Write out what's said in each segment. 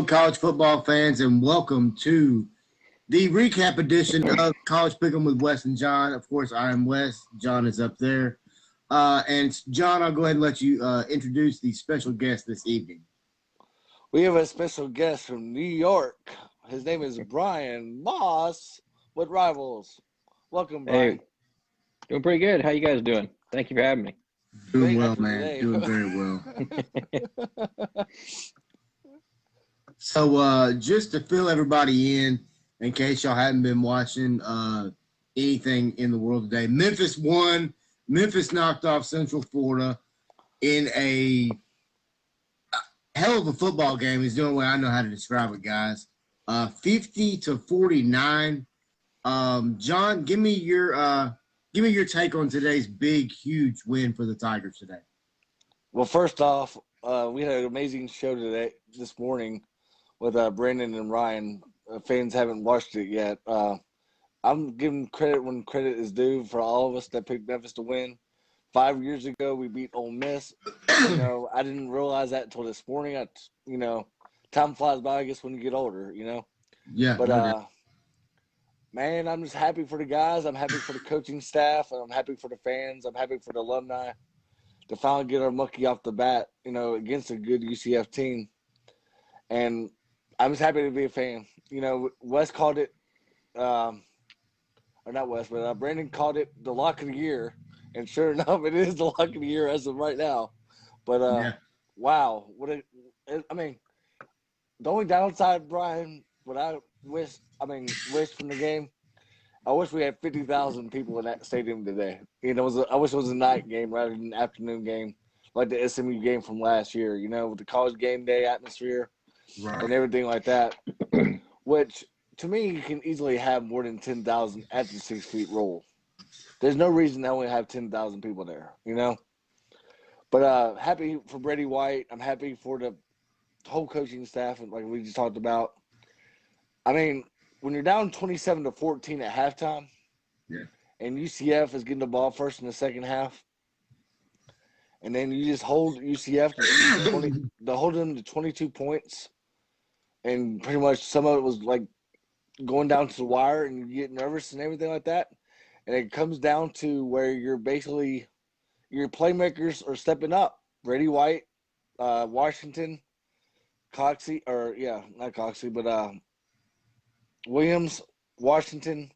college football fans, and welcome to the recap edition of College Pick'em with Wes and John. Of course, I am Wes. John is up there. Uh, and John, I'll go ahead and let you uh, introduce the special guest this evening. We have a special guest from New York. His name is Brian Moss with Rivals. Welcome, Brian. Hey, doing pretty good. How you guys doing? Thank you for having me. Doing well, man. Doing very well. so, uh, just to fill everybody in, in case y'all hadn't been watching uh, anything in the world today, Memphis won. Memphis knocked off Central Florida in a hell of a football game. Is the only way I know how to describe it, guys. Uh, 50 to 49. Um, John, give me your uh, give me your take on today's big, huge win for the Tigers today. Well, first off, uh, we had an amazing show today this morning with uh, Brandon and Ryan. Uh, fans haven't watched it yet. Uh, I'm giving credit when credit is due for all of us that picked Memphis to win. Five years ago, we beat Ole Miss. you know, I didn't realize that until this morning. I, you know, time flies by. I guess when you get older, you know. Yeah. But uh, man, I'm just happy for the guys. I'm happy for the coaching staff. I'm happy for the fans. I'm happy for the alumni to finally get our monkey off the bat. You know, against a good UCF team, and I'm just happy to be a fan. You know, Wes called it, um, or not Wes, but uh, Brandon called it the lock of the year, and sure enough, it is the lock of the year as of right now. But uh, yeah. wow, what a! I mean, the only downside, Brian, what I wish, I mean, wish from the game, I wish we had fifty thousand people in that stadium today. You know, it was a, I wish it was a night game rather than an afternoon game, like the SMU game from last year. You know, with the college game day atmosphere right. and everything like that. Which to me, you can easily have more than ten thousand at the six feet roll. There's no reason to only have ten thousand people there. You know. But uh happy for Brady White. I'm happy for the whole coaching staff, and like we just talked about. I mean, when you're down 27 to 14 at halftime, yeah, and UCF is getting the ball first in the second half, and then you just hold UCF to 20, to hold them to 22 points, and pretty much some of it was like going down to the wire, and you get nervous and everything like that, and it comes down to where you're basically your playmakers are stepping up. Brady White, uh, Washington, Coxie, or yeah, not Coxie, but uh, Williams, Washington,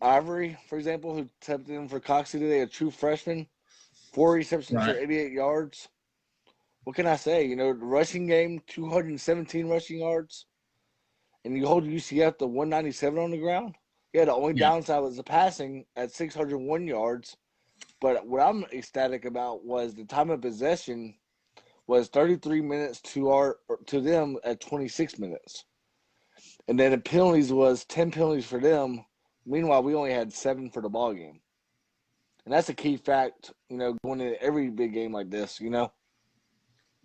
Ivory, for example, who stepped in for Coxie today, a true freshman, four receptions right. for 88 yards. What can I say? You know, the rushing game, 217 rushing yards, and you hold UCF to 197 on the ground. Yeah, the only yeah. downside was the passing at 601 yards. But what I'm ecstatic about was the time of possession was 33 minutes to our to them at 26 minutes. And then the penalties was 10 penalties for them. Meanwhile, we only had seven for the ball game. And that's a key fact, you know, going into every big game like this, you know?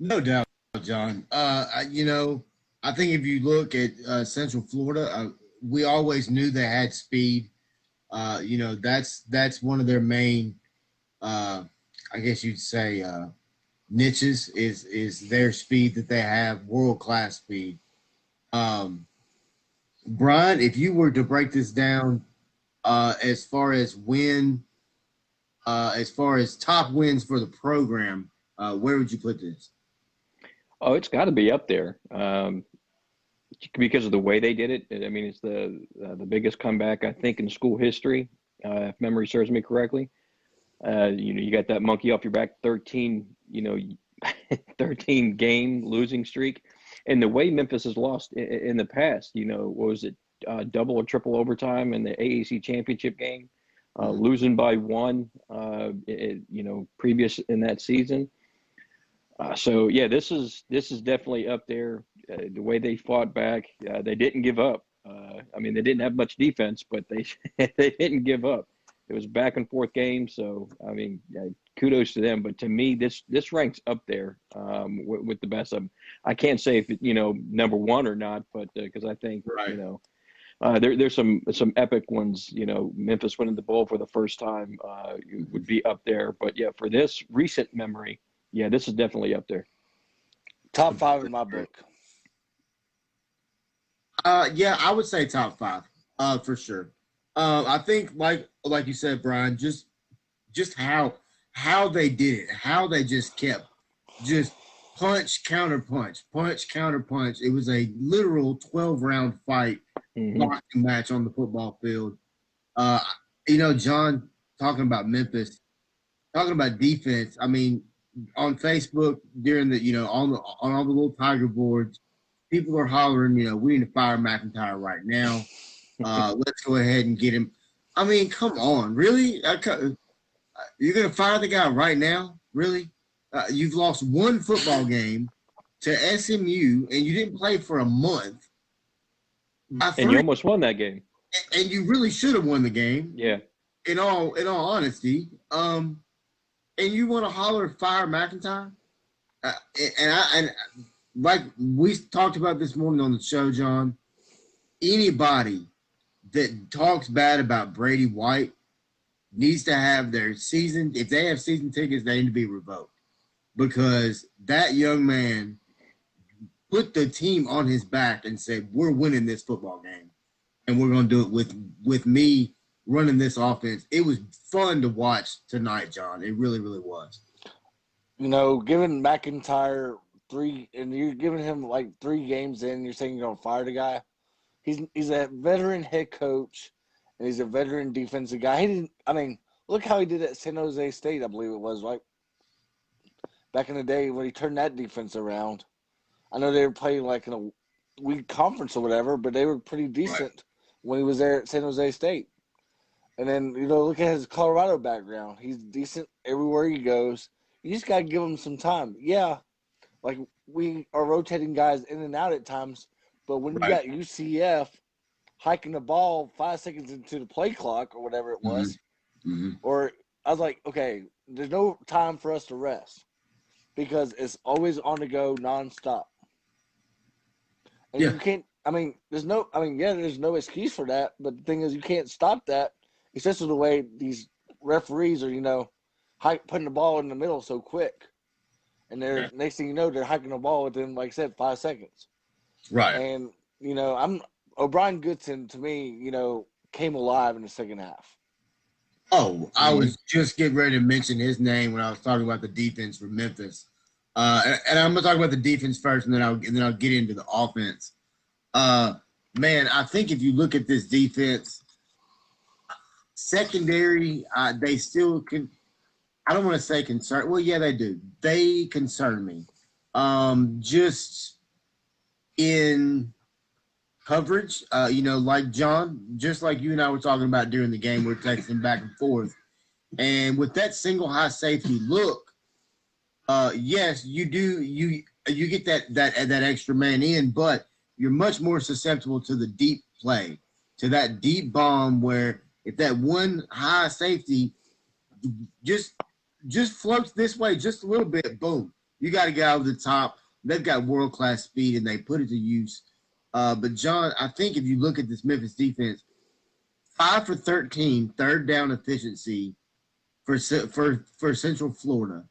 No doubt, John. Uh, you know, I think if you look at uh, Central Florida, uh, we always knew they had speed. Uh, you know, that's that's one of their main, uh, I guess you'd say, uh, niches is is their speed that they have, world class speed. Um, Brian, if you were to break this down uh, as far as win, as far as top wins for the program, where would you put this? Oh, it's got to be up there um, because of the way they did it. I mean, it's the uh, the biggest comeback I think in school history, uh, if memory serves me correctly. Uh, you know, you got that monkey off your back, thirteen, you know, thirteen game losing streak and the way Memphis has lost in, in the past, you know, was it uh, double or triple overtime in the AAC championship game, uh, mm-hmm. losing by one, uh, it, you know, previous in that season. Uh, so yeah, this is this is definitely up there. Uh, the way they fought back, uh, they didn't give up. I mean, they didn't have much defense, but they they didn't give up. It was back and forth game. So I mean, kudos to them. But to me, this this ranks up there um, with, with, the best of them. I can't say if you know number one or not, but because uh, I think right. you know. Uh, there, there's some some epic ones. You know, Memphis winning the bowl for the first time uh, would be up there. But yeah, for this recent memory, yeah, this is definitely up there. Top five in my book. Uh, yeah, I would say top five. Uh, for sure. Uh, I think like like you said, Brian, just just how how they did it, how they just kept just punch counter punch, punch counter punch. It was a literal twelve round fight, boxing match on the football field. Uh, you know, John talking about Memphis, talking about defense. I mean, on Facebook during the you know on the on all the little Tiger boards, people are hollering, you know, we need to fire MacIntyre right now. Uh, let's go ahead and get him. I mean, come on, really? I, you're gonna fire the guy right now? Really? Uh, you've lost one football game to SMU, and you didn't play for a month. And you almost won that game. and you really should have won the game. Yeah. In all, in all honesty, um, and you want to holler fire MacIntyre, uh, and I and like we talked about this morning on the show, John. Anybody that talks bad about Brady White needs to have their season. If they have season tickets, they need to be revoked because that young man put the team on his back and said, "We're winning this football game." and we're going to do it with with me running this offense. It was fun to watch tonight, John. It really, really was. You know, giving MacIntyre three, and you're giving him like three games in, you're saying you're gonna fire the guy. He's he's a veteran head coach, and he's a veteran defensive guy. He didn't. I mean, look how he did at San Jose State. I believe it was right back in the day when he turned that defense around. I know they were playing like in a weak conference or whatever, but they were pretty decent when he was there at San Jose State. And then you know, look at his Colorado background. He's decent everywhere he goes. You just gotta give him some time. Yeah, like we are rotating guys in and out at times, but when Right. you got UCF hiking the ball five seconds into the play clock or whatever it was, Mm-hmm. or I was like, okay, there's no time for us to rest because it's always on the go nonstop. And Yeah. you can't. I mean, there's no. I mean, yeah, there's no excuse for that. But the thing is, you can't stop that, especially the way these referees are. You know, hike, putting the ball in the middle so quick, and they're Yeah. next thing you know, they're hiking the ball within, like I said, five seconds. Right. And you know, I'm O'Bryan Goodson to me. You know, came alive in the second half. Oh, I was just getting ready to mention his name when I was talking about the defense for Memphis. Uh, and, and I'm gonna talk about the defense first, and then I'll and then I'll get into the offense. Uh, man, I think if you look at this defense, secondary, uh, they still can. I don't want to say concern. Well, yeah, they do. They concern me. Um, just in coverage, uh, you know, like John, just like you and I were talking about during the game, we're texting back and forth. And with that single high safety look, uh, yes, you do you you get that that that extra man in, but you're much more susceptible to the deep play, to that deep bomb where if that one high safety just just floats this way just a little bit, boom, you got to get over the top. They've got world class speed and they put it to use. Uh, but John, I think if you look at this Memphis defense, five for 13, third down efficiency for for for Central Florida.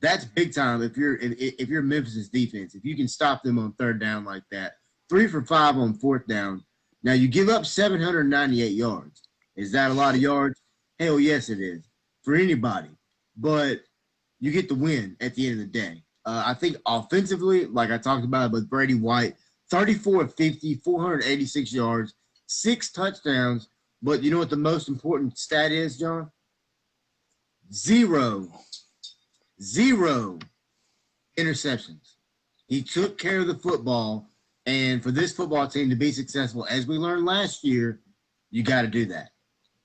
That's big time. If you're if, if you're Memphis's defense, if you can stop them on third down like that, three for five on fourth down. Now you give up 798 yards. Is that a lot of yards? Hell yes, it is for anybody. But you get the win at the end of the day. Uh, I think offensively, like I talked about with Brady White, 34 of 50, 486 yards, six touchdowns. But you know what the most important stat is, John? Zero, zero interceptions. He took care of the football. And for this football team to be successful, as we learned last year, you got to do that.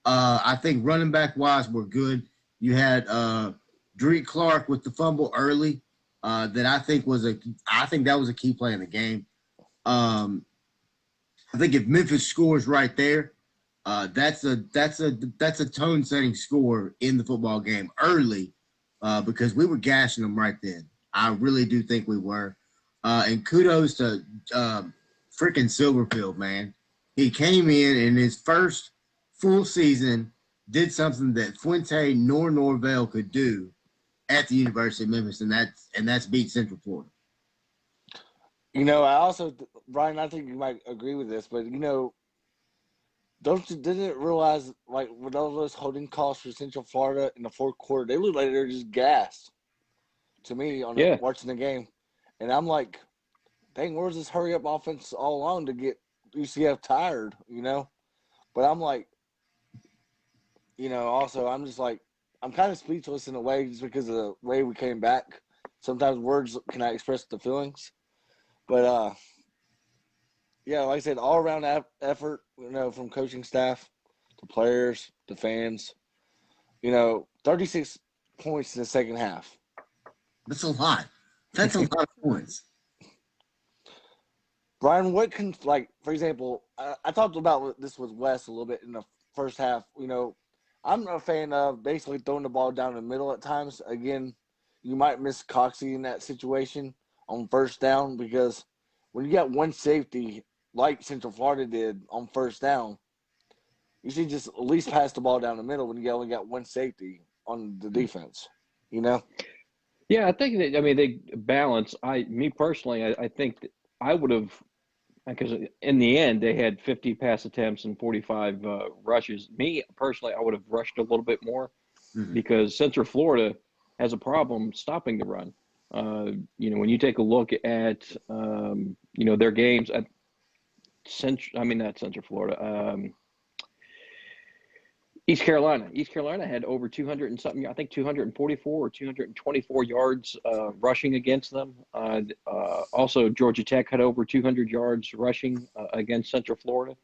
Uh, I think running back wise, we're good. You had uh, Drake Clark with the fumble early. Uh, that I think was a, I think that was a key play in the game. Um, I think if Memphis scores right there, uh, that's a that's a that's a tone setting score in the football game early, uh, because we were gashing them right then. I really do think we were. Uh, and kudos to um, freaking Silverfield, man. He came in in his first full season, did something that Fuente nor Norvell could do at the University of Memphis, and that's and that's beat Central Florida. You know, I also Brian, I think you might agree with this, but you know, don't you didn't realize like with all those holding calls for Central Florida in the fourth quarter, they look like they're just gassed to me on Yeah. watching the game, and I'm like, dang, where's this hurry up offense all along to get UCF tired? You know, but I'm like, you know, also I'm just like, I'm kind of speechless in a way just because of the way we came back. Sometimes words cannot express the feelings, but uh, yeah, like I said, all around effort, you know, from coaching staff to players to fans. You know, 36 points in the second half. That's a lot. That's a lot of points. Brian, what can like, for example, I, I talked about this with Wes a little bit in the first half. You know, I'm not a fan of basically throwing the ball down the middle at times. Again, you might miss Coxie in that situation on first down because when you got one safety like Central Florida did on first down, you should just at least pass the ball down the middle when you only got one safety on the defense. You know? Yeah, I think that I mean they balance. I me personally, I, I think I would have because in the end they had 50 pass attempts and 45 uh, rushes. Me personally, I would have rushed a little bit more Mhm. because Central Florida has a problem stopping the run. Uh, you know, when you take a look at um, you know their games at Central, I mean not Central Florida, um, East Carolina. East Carolina had over 200 and something, I think 244 or 224 yards uh, rushing against them. Uh, uh, also, Georgia Tech had over 200 yards rushing uh, against Central Florida.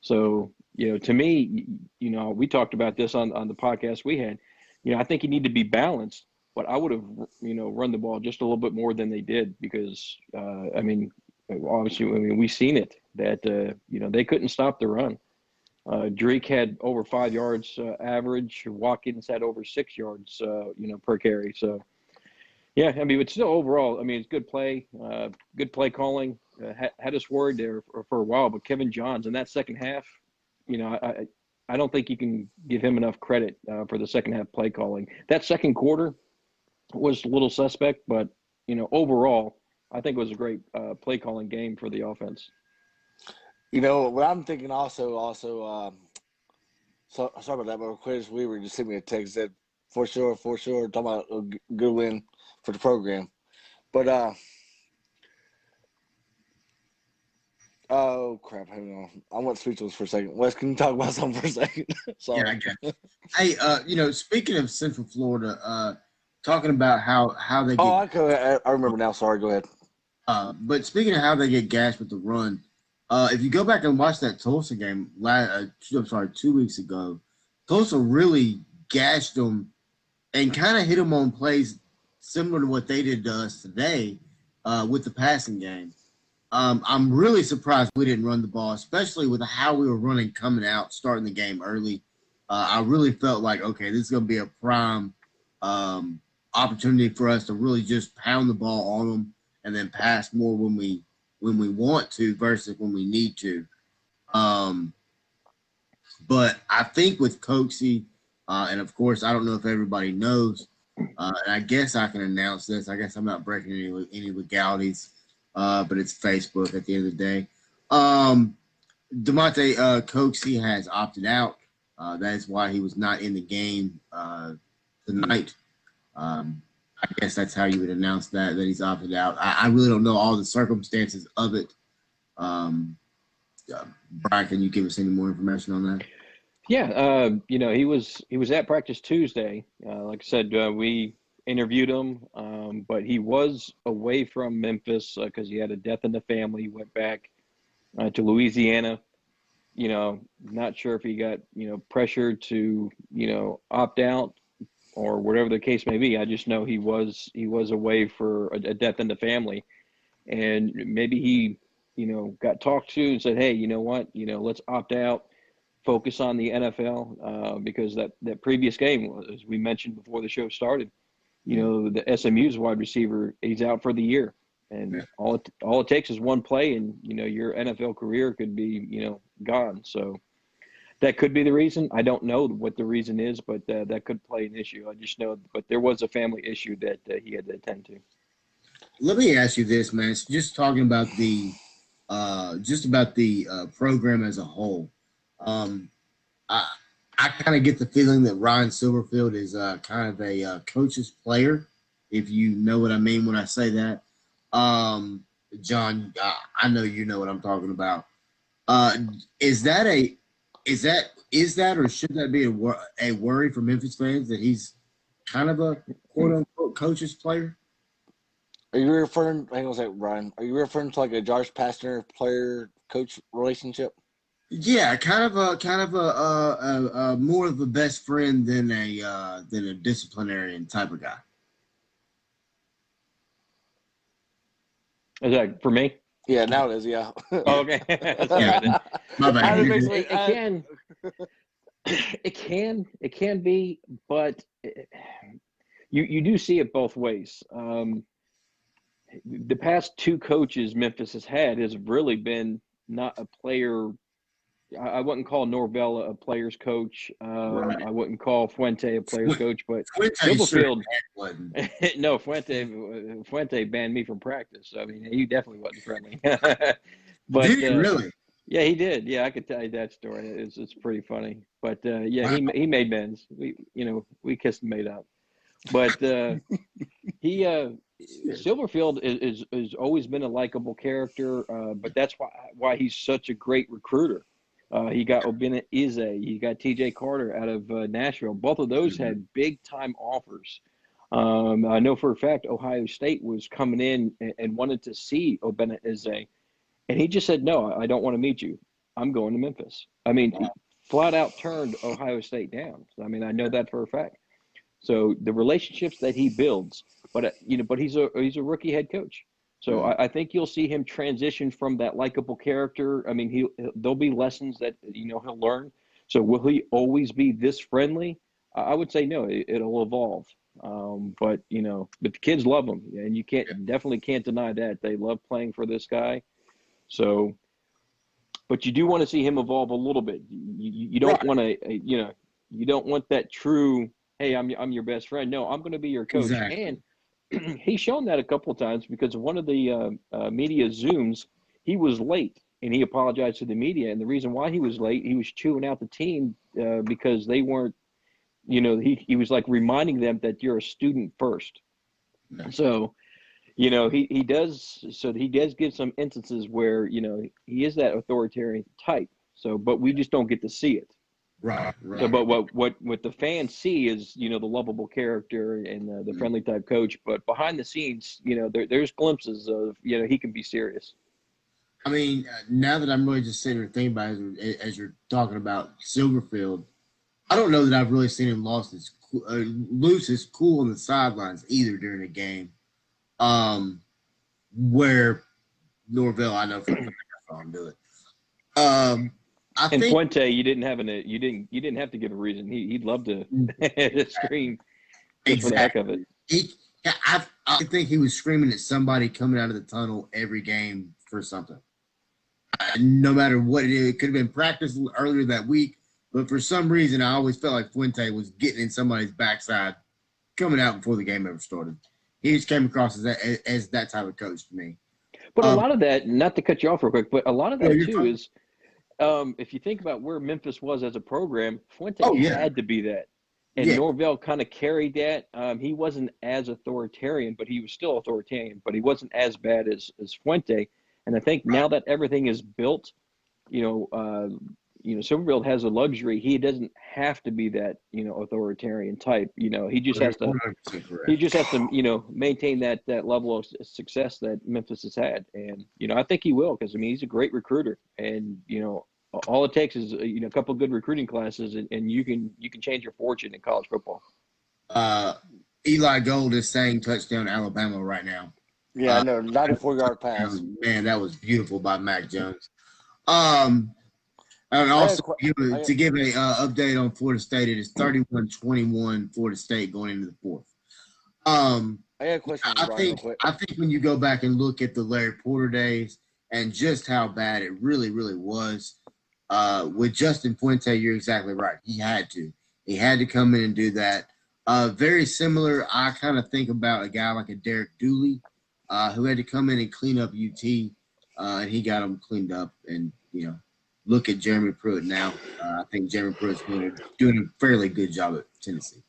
So, you know, to me, you know, we talked about this on, on the podcast we had. You know, I think you need to be balanced, but I would have, you know, run the ball just a little bit more than they did because, uh, I mean, obviously, I mean, we've seen it that, uh, you know, they couldn't stop the run. Uh, Drake had over five yards uh, average. Watkins had over six yards, uh, you know, per carry. So, yeah, I mean, but still overall, I mean, it's good play, uh, good play calling. Uh, had, had us worried there for, for, a while, but Kevin Johns in that second half, you know, I I don't think you can give him enough credit uh, for the second half play calling. That second quarter was a little suspect, but you know, overall, I think it was a great play calling game for the offense. You know what I'm thinking also also um so sorry about that, but Chris Weaver just sent me a text that for sure, for sure, talking about a good win for the program. But uh oh crap, hang on. I went speechless for a second. Wes, can you talk about something for a second? sorry. Yeah, I get it. Hey, uh, you know, speaking of Central Florida, uh, talking about how how they get, Oh, I. I remember now. Sorry, go ahead. uh, but speaking of how they get gashed with the run, uh, if you go back and watch that Tulsa game, last, uh, two, I'm sorry, two weeks ago, Tulsa really gashed them and kind of hit them on plays similar to what they did to us today uh, with the passing game. Um, I'm really surprised we didn't run the ball, especially with how we were running coming out, starting the game early. Uh, I really felt like, okay, this is going to be a prime um, opportunity for us to really just pound the ball on them and then pass more when we when we want to versus when we need to. Um, but I think with Coxie, uh, and of course, I don't know if everybody knows, uh, and I guess I can announce this. I guess I'm not breaking any any legalities, uh, but it's Facebook at the end of the day. Um, Damonte uh, Coxie has opted out. Uh, that is why he was not in the game uh, tonight. Um, I guess that's how you would announce that that he's opted out. I, I really don't know all the circumstances of it. Um, uh, Brian, can you give us any more information on that? Yeah, uh, you know, he was he was at practice Tuesday. Uh, like I said, uh, we interviewed him, um, but he was away from Memphis because he had a death in the family. He went back uh, to Louisiana. You know, not sure if he got you know pressured to you know opt out or whatever the case may be. I just know he was he was away for a, a death in the family, and maybe he you know got talked to and said, hey, you know what, you know, let's opt out focus on the NFL uh, because that, that previous game, as we mentioned before the show started, you know, the SMU's wide receiver, he's out for the year. And Yeah. all it, all it takes is one play, and you know your NFL career could be you know gone. So that could be the reason. I don't know what the reason is, but uh, that could play an issue. I just know, but there was a family issue that uh, he had to attend to. let me ask you this, man. Just talking about the, uh, just about the uh, program as a whole. Um, I I kind of get the feeling that Ryan Silverfield is uh, kind of a uh, coach's player, if you know what I mean when I say that. Um, John, I know you know what I'm talking about. Uh, is that a is that is that or should that be a, wor- a worry for Memphis fans that he's kind of a quote unquote coach's player? Are you referring? Hang on a second, Ryan. Are you referring to like a Josh Pastner player coach relationship? Yeah, kind of a kind of a, a, a, a more of a best friend than a uh, than a disciplinarian type of guy. Is that for me? Yeah, now it is. Yeah. Oh, okay. That's all Yeah. then. My bad. I You're makes good. me- it, it can it can it can be but it- you you do see it both ways um the past two coaches memphis has had has really been not a player i, I wouldn't call norvell a player's coach um, Right. i wouldn't call fuente a player's coach but sure Silverfield- no fuente fuente banned me from practice i mean he definitely wasn't friendly but Did he uh, really? yeah, he did. Yeah, I could tell you that story. It's it's pretty funny. But uh, yeah, he he made amends. We you know we kissed and made up. But uh, he uh, Silverfield is, is is always been a likable character. Uh, but that's why why he's such a great recruiter. Uh, he got Obinna Eze. He got T.J. Carter out of uh, Nashville. Both of those had big time offers. Um, I know for a fact Ohio State was coming in and, and wanted to see Obinna Eze. And he just said, no, I don't want to meet you. I'm going to Memphis. I mean, he flat out turned Ohio State down. I mean, I know that for a fact. So the relationships that he builds, but uh, you know, but he's a he's a rookie head coach. So I, I think you'll see him transition from that likable character. I mean, he he'll- there'll be lessons that you know he'll learn. So will he always be this friendly? I I would say no. It, it'll evolve. Um, but you know, but the kids love him, and you can't definitely can't deny that they love playing for this guy. So, but you do want to see him evolve a little bit. You, you, you don't Right. want to, you know, you don't want that true. Hey, I'm I'm your best friend. No, I'm going to be your coach. Exactly. And he's shown that a couple of times because one of the uh, uh, media zooms, he was late and he apologized to the media. And the reason why he was late, he was chewing out the team uh, because they weren't, you know, he he was like reminding them that you're a student first. Yeah. So, you know, he, he does so he does give some instances where, you know, he is that authoritarian type. So, but we just don't get to see it. Right, right. So, but what what what the fans see is, you know, the lovable character and uh, the Mm. friendly type coach. But behind the scenes, you know, there, there's glimpses of, you know, he can be serious. I mean, uh, now that I'm really just sitting here thinking about it, as, as you're talking about Silverfield, I don't know that I've really seen him lost his uh, lose his cool on the sidelines either during the game. Um, where Norvell, I know for a I saw him do it. Um, I And think Fuente, you didn't have an you didn't you didn't have to give a reason. He he'd love to scream just for the heck of it. he, I, I think he was screaming at somebody coming out of the tunnel every game for something. No matter what it is, it could have been practice earlier that week, but for some reason, I always felt like Fuente was getting in somebody's backside coming out before the game ever started. He just came across as that, as that type of coach to me. But a Um, lot of that, not to cut you off real quick, but a lot of that you're too fine. is, um, if you think about where Memphis was as a program, Fuente Oh, yeah. had to be that, and Yeah. Norvell kind of carried that. Um, he wasn't as authoritarian, but he was still authoritarian, but he wasn't as bad as as Fuente. And I think now that everything is built, you know, uh, you know, Silverfield has a luxury. He doesn't have to be that, you know, authoritarian type. You know, he just has to he just has to you know maintain that that level of success that Memphis has had, and you know I think he will because I mean he's a great recruiter, and you know all it takes is uh, you know a couple of good recruiting classes, and, and you can you can change your fortune in college football. Uh, Eli Gold is saying touchdown Alabama right now. Yeah, Uh, I know. 94 yard pass. Man, that was beautiful by Mac Jones. Um, and also que- give a, to give a uh, update on Florida State, it is 31-21 Florida State going into the fourth. Um, I got a question I you, Brian, real think. I think when you go back and look at the Larry Porter days and just how bad it really, really was, uh, with Justin Fuente, you're exactly right. He had to. He had to come in and do that. Uh, very similar. I kind of think about a guy like a Derek Dooley, uh, who had to come in and clean up UT, uh, and he got them cleaned up. And you know, look at Jeremy Pruitt now. Uh, I think Jeremy Pruitt's doing a, doing a fairly good job at Tennessee.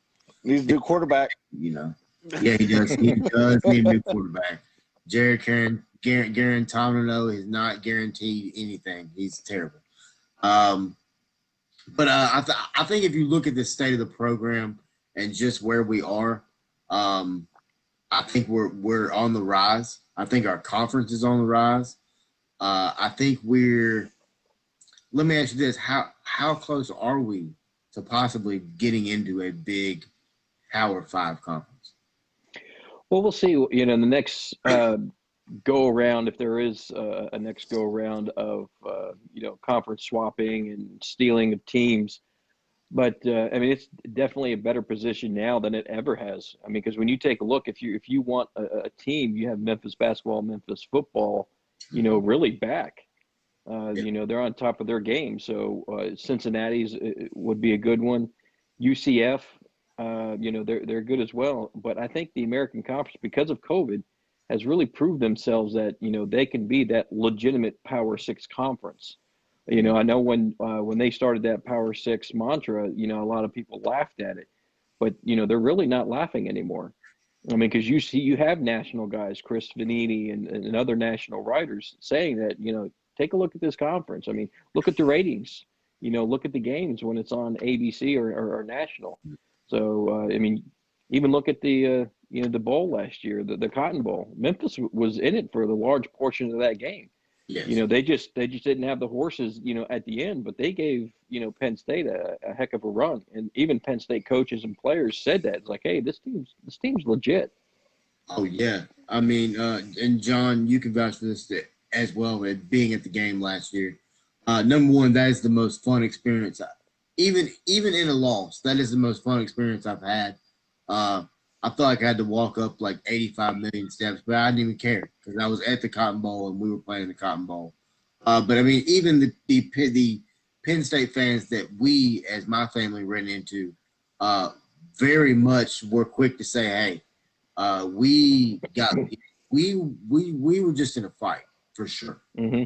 He's a new quarterback. You know, yeah, he does. He does need a new quarterback. Jared Karen, Garrett, Guarantano is not guaranteed anything. He's terrible. Um, but uh, I, th- I think if you look at the state of the program and just where we are, um, I think we're we're on the rise. I think our conference is on the rise. Uh, I think we're. Let me ask you this: how how close are we to possibly getting into a big Power Five conference? Well, we'll see. You know, the next uh, go around, if there is uh, a next go around of uh, you know conference swapping and stealing of teams, but uh, I mean it's definitely a better position now than it ever has. I mean, because when you take a look, if you if you want a, a, team, you have Memphis basketball, Memphis football, you know, really back. Uh, yeah. You know, they're on top of their game. So uh, Cincinnati's uh, would be a good one. UCF, you know, they're they're good as well. But I think the American Conference, because of COVID has really proved themselves that you know they can be that legitimate Power Six conference. You know, I know when uh, when they started that Power Six mantra, you know, a lot of people laughed at it, but you know they're really not laughing anymore. I mean, because you see, you have national guys, Chris Vannini and, and other national writers saying that you know take a look at this conference. I mean, look at the ratings. You know, look at the games when it's on ABC or, or, or national. So uh, I mean, even look at the uh, you know the bowl last year, the, the Cotton Bowl. Memphis was in it for the large portion of that game. Yes. You know, they just they just didn't have the horses, you know, at the end, but they gave, you know, Penn State a, a heck of a run. And even Penn State coaches and players said that. It's like, hey, this team's this team's legit. Oh yeah. I mean, uh, and John, you can vouch for this as well, at being at the game last year. Uh, number one, that is the most fun experience. Even even in a loss, that is the most fun experience I've had. Uh, I felt like I had to walk up like 85 million steps, but I didn't even care because I was at the Cotton Bowl and we were playing the Cotton Bowl. Uh, but I mean, even the, the the Penn State fans that we, as my family, ran into, uh, very much were quick to say, "Hey, uh, we got we we we were just in a fight for sure." Mm-hmm.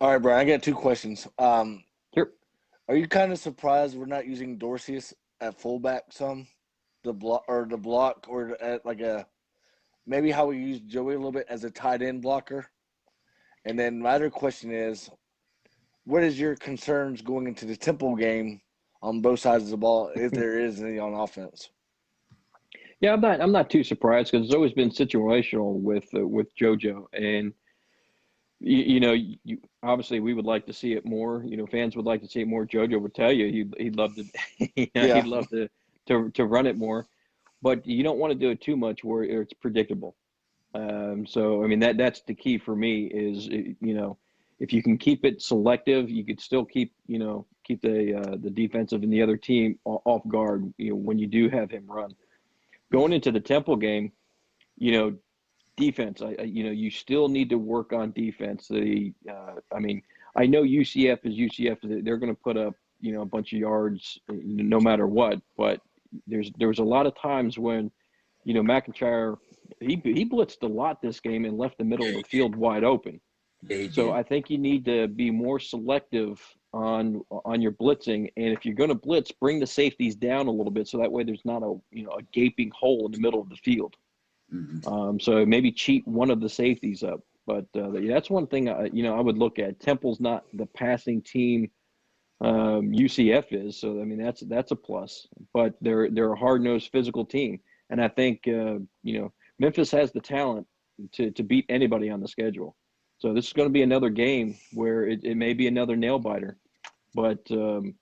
All right, Brian. I got two questions. Um, sure. Are you kind of surprised we're not using Dorsey at fullback some? the block or the block or at like a maybe how we use Joey a little bit as a tight end blocker. And then my other question is, what is your concerns going into the Temple game on both sides of the ball, if there is any on offense? Yeah, I'm not. I'm not too surprised because it's always been situational with uh, with JoJo, and you, you know, you, obviously we would like to see it more. You know, fans would like to see it more. JoJo would tell you he'd he'd love to, you know, yeah. he'd love to to to run it more, but you don't want to do it too much where it's predictable. Um, so I mean that that's the key for me is you know if you can keep it selective, you could still keep you know keep the uh, the defensive and the other team off guard. You know when you do have him run. Going into the Temple game, you know defense. I, you know you still need to work on defense. The uh, I mean I know UCF is UCF. They're going to put up you know a bunch of yards no matter what, but there's there was a lot of times when, you know, MacIntyre he he blitzed a lot this game and left the middle of the field wide open. So I think you need to be more selective on on your blitzing, and if you're going to blitz, bring the safeties down a little bit so that way there's not a you know a gaping hole in the middle of the field. Mm-hmm. Um, so maybe cheat one of the safeties up. But uh, that's one thing I, you know I would look at. Temple's not the passing team um, UCF is. So I mean that's that's a plus. But they're they're a hard nosed physical team, and I think uh, you know Memphis has the talent to to beat anybody on the schedule. So this is going to be another game where it, it may be another nail biter, but um,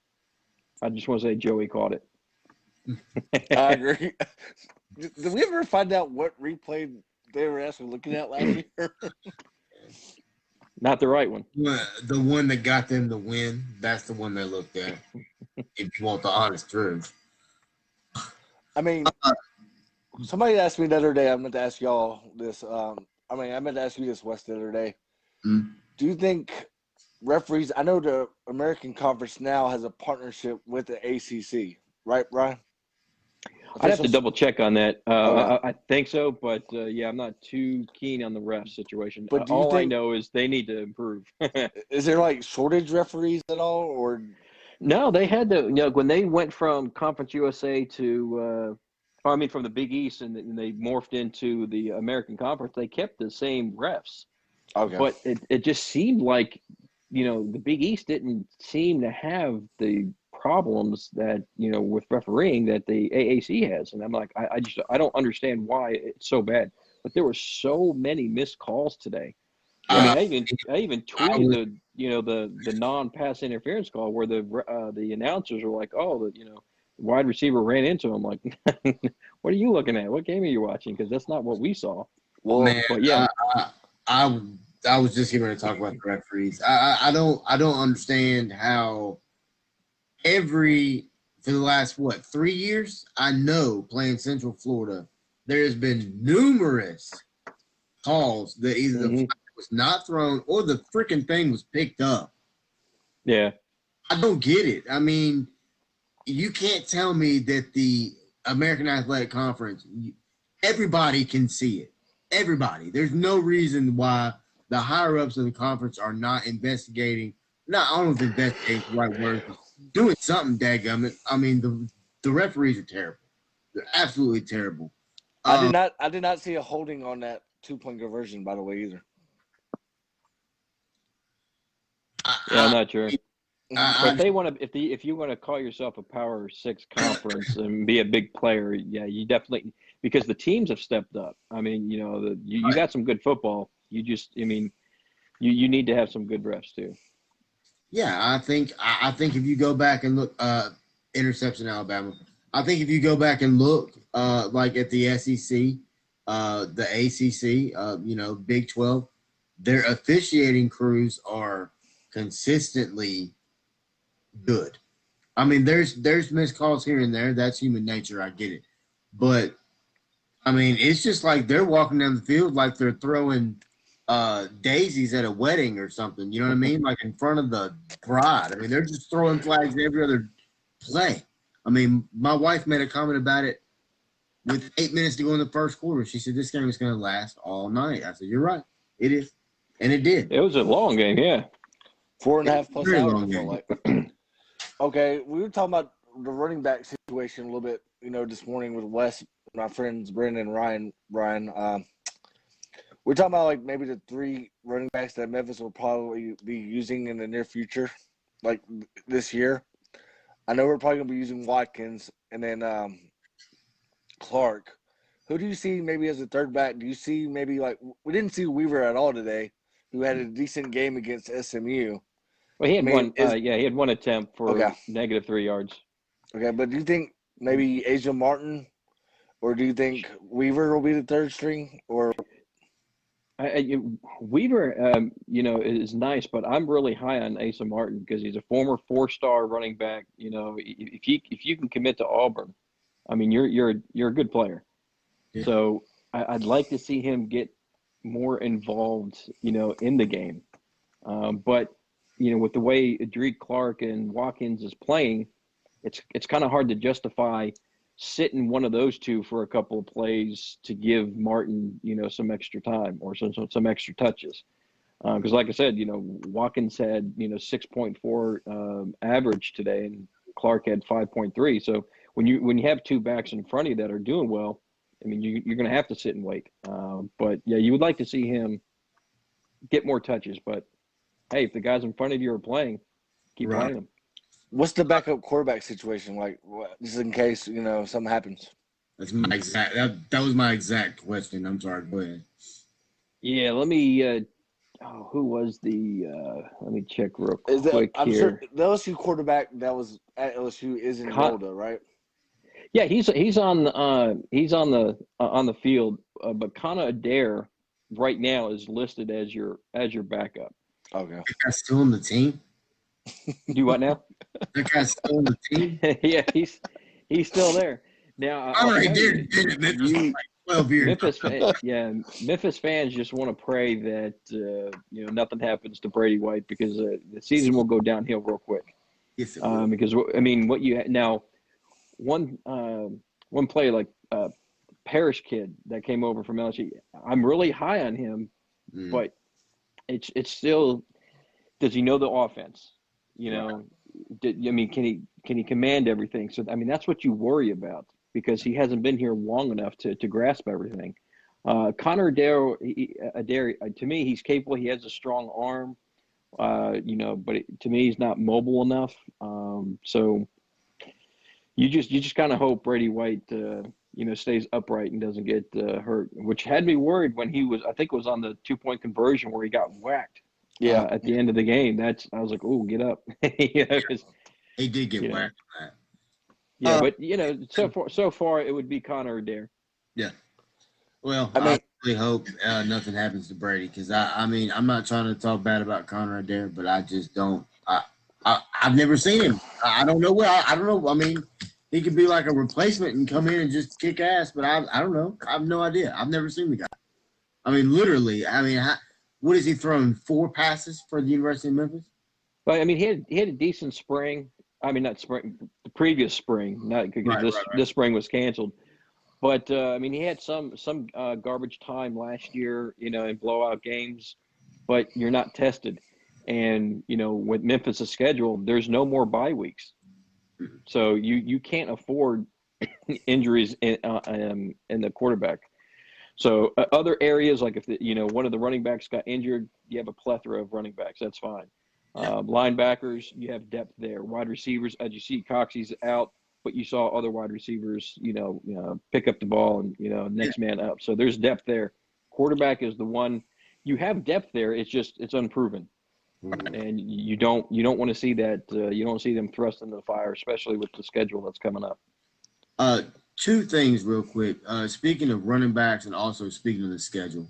I just want to say Joey caught it. I agree. Did we ever find out what replay they were actually looking at last year? Not the right one. The one that got them the win. That's the one they looked at. if you want the honest truth. I mean, uh, somebody asked me the other day. I meant to ask y'all this. Um, I mean, I meant to ask you this, Wes, the other day. Mm-hmm. Do you think referees? I know the American Conference now has a partnership with the ACC, right, Brian? I'd have to double check on that. Uh. I, I think so, but uh, yeah, I'm not too keen on the ref situation. But Uh, all I know is they need to improve. Is there like shortage referees at all, or no, they had to. You know, when they went from Conference USA to, uh, I mean, from the Big East, and, and they morphed into the American Conference, they kept the same refs. okay? But it, it just seemed like, you know, the Big East didn't seem to have the problems that, you know, with refereeing that the AAC has. And I'm like, I, I just, I don't understand why it's so bad. But there were so many missed calls today. I mean, I even, I even tweeted the, you know, the, the non-pass interference call where the, uh, the announcers were like, oh, the, you know, wide receiver ran into him. Like, what are you looking at? What game are you watching? Because that's not what we saw. well, Man, But yeah, I, I I was just going to talk about the referees. I, I I don't I don't understand how every for the last what three years I know playing Central Florida there has been numerous calls that either the Mhm. flag was not thrown or the freaking thing was picked up. yeah. I don't get it. I mean, you can't tell me that the American Athletic Conference, everybody can see it. Everybody. There's no reason why the higher ups of the conference are not investigating. Not, I don't know if investigating is the right word. Doing something, dadgummit. I mean, the the referees are terrible. They're absolutely terrible. I Um, did not. I did not see a holding on that two point conversion, by the way, either. I- Yeah, I'm not sure. I- But if they want to, if the if you want to call yourself a Power Six conference and be a big player, yeah, you definitely because the teams have stepped up. I mean, you know, the, you, you got some good football. You just, I mean, you you need to have some good refs too. Yeah, I think I, I think if you go back and look, uh, interception Alabama. I think if you go back and look, uh, like at the SEC, uh, the ACC, uh, you know, Big Twelve, their officiating crews are consistently good. I mean, there's there's missed calls here and there. That's human nature. I get it, but I mean, it's just like they're walking down the field like they're throwing uh, daisies at a wedding or something. You know what I mean? Like in front of the bride. I mean, they're just throwing flags every other play. I mean, my wife made a comment about it with eight minutes to go in the first quarter. She said this game is going to last all night. I said, you're right. It is, and it did. It was a long game, yeah. Four and a half plus hours. long I like. okay, we were talking about the running back situation a little bit. You know, this morning with Wes, my friends Brendan and Ryan. Ryan, um, we're talking about like maybe the three running backs that Memphis will probably be using in the near future, like this year. I know we're probably gonna be using Watkins and then um, Clark. Who do you see maybe as a third back? Do you see maybe like we didn't see Weaver at all today, who had a decent game against SMU. Well, he had I mean, one. is- uh, yeah, he had one attempt for Okay. negative three yards. Okay, but do you think maybe Asa Martin, or do you think Weaver will be the third string? Or I, you- Weaver, um, you know, is nice, but I'm really high on Asa Martin because he's a former four-star running back. You know, if you if you can commit to Auburn, I mean, you're you're you're a good player. Yeah. So I, I'd like to see him get more involved, you know, in the game. Um, but you know, with the way Adric Clark and Watkins is playing, it's it's kind of hard to justify sitting one of those two for a couple of plays to give Martin, you know, some extra time or some some, some extra touches. Because, like I said, you know, Watkins had you know six point four um, average today, and Clark had five point three. So when you when you have two backs in front of you that are doing well, I mean, you, you're going to have to sit and wait. Um, but yeah, you would like to see him get more touches. But hey, if the guys in front of you are playing, keep Right. playing them. What's the backup quarterback situation like? what- Just in case you know something happens. That's my exact. That, that was my exact question. I'm sorry. Go ahead. Yeah, let me. Uh, oh, who was the? Uh, let me check real Is that quick I'm here. sure the LSU quarterback that was at LSU is in Con- Golda, right? Yeah, he's he's on uh, he's on the uh, on the field, uh, but Kana Adair right now is listed as your as your backup. Okay. That guy's still on the team. Do what now? That guy's still on the team. yeah, he's he's still there now. I- All I'll right, tell did. Did it. Memphis you- like Twelve years. Memphis, fan, yeah, Memphis fans just want to pray that uh, you know nothing happens to Brady White because uh, the season will go downhill real quick. Yes, um, because I mean, what you now one um one play like uh, Parrish kid that came over from LSU. I'm really high on him, Mm. but it's it's still. Does he know the offense? You know, did, I mean, can he can he command everything? So I mean, that's what you worry about because he hasn't been here long enough to to grasp everything. Uh, Connor Adair, he- Adair, uh, to me, he's capable. He has a strong arm, uh, you know, but it, to me, he's not mobile enough. Um, so you just you just kind of hope Brady White, uh, you know, stays upright and doesn't get uh, hurt, which had me worried when he was. I think it was on the two point conversion where he got whacked. Yeah. uh, at the end of the game. That's I was like, oh, get up. you know, 'cause- He did get whacked that. yeah, Uh, but you know, so far so far it would be Connor Adair. Yeah. Well, I I, really hope uh, nothing happens to Brady because I, I mean, I'm not trying to talk bad about Connor Adair, but I just don't. I, I I've never seen him. I, I don't know where. I, I don't know. I mean, he could be like a replacement and come in and just kick ass, but I, I don't know. I have no idea. I've never seen the guy. I mean, literally. I mean, how, what is he throwing? Four passes for the University of Memphis? But I mean, he had he had a decent spring. I mean, not spring, the previous spring, not because Right, this right, right. this spring was canceled. But uh, I mean, he had some some uh, garbage time last year, you know, in blowout games. But you're not tested, and you know, with Memphis' schedule, there's no more bye weeks, Mm-hmm. so you you can't afford injuries in uh, um, in the quarterback. So uh, other areas like if the, you know one of the running backs got injured, you have a plethora of running backs. That's fine. Um, linebackers, you have depth there. Wide receivers, as you see, Coxie's out, but you saw other wide receivers, you know, you know, pick up the ball and you know, next man up. So there's depth there. Quarterback is the one. You have depth there. It's just it's unproven, and you don't you don't want to see that. Uh, you don't see them thrust into the fire, especially with the schedule that's coming up. Uh, two things real quick. Uh, speaking of running backs and also speaking of the schedule,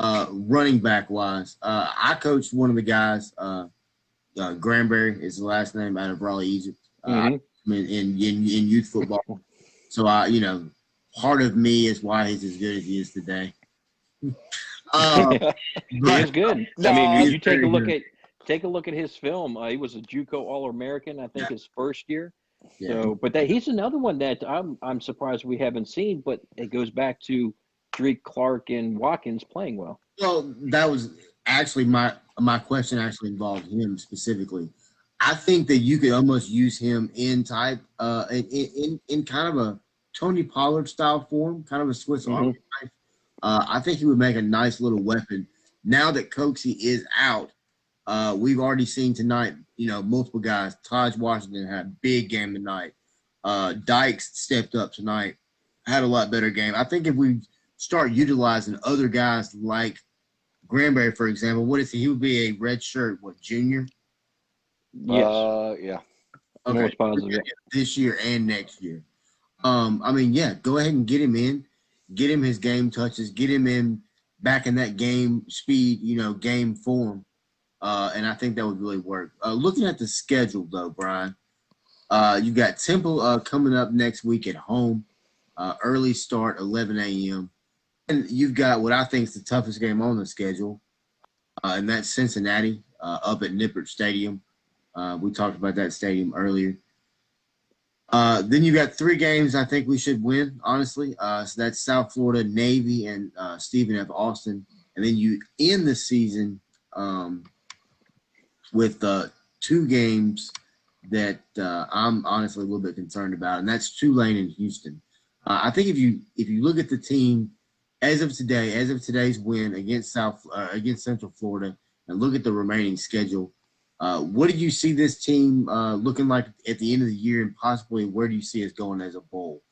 uh, running back wise, uh, I coached one of the guys. Uh, uh, Granberry is the last name out of Raleigh, Egypt. Uh, Mhm. in, in, in in youth football. So I, you know, part of me is why he's as good as he is today. Uh, he but- is good. No, I mean, you, take a look good. at take a look at his film. Uh, he was a JUCO All American, I think, his first year. Yeah. So, but that he's another one that I'm I'm surprised we haven't seen. But it goes back to Drake Clark and Watkins playing well. Well, that was actually my my question. Actually involved him specifically. I think that you could almost use him in type, uh, in in, in kind of a Tony Pollard style form, kind of a Swiss Army knife. Uh, I think he would make a nice little weapon. Now that Coxie is out, uh, we've already seen tonight. You know, multiple guys. Tahj Washington had a big game tonight. Uh, Dykes stepped up tonight, had a lot better game. I think if we start utilizing other guys like Granberry, for example, what is he? He would be a red shirt, what junior? Yes, Uh, yeah. most positive. yeah. this year and next year. Um, I mean, yeah, go ahead and get him in, get him his game touches, get him in back in that game speed, you know, game form. Uh, and I think that would really work. Uh, looking at the schedule though, Brian, uh, you got Temple uh, coming up next week at home, uh, early start, 11 a.m. And you've got what I think is the toughest game on the schedule, uh, and that's Cincinnati up at Nippert Stadium. We talked about that stadium earlier. Then you got three games I think we should win, honestly. So that's South Florida, Navy, and Stephen F. Austin. And then you end the season um, with uh, two games that uh, I'm honestly a little bit concerned about, and that's Tulane and Houston. Uh, I think if you if you look at the team as of today, as of today's win against South uh, against Central Florida, and look at the remaining schedule, uh, what do you see this team uh, looking like at the end of the year, and possibly where do you see us going as a bowl?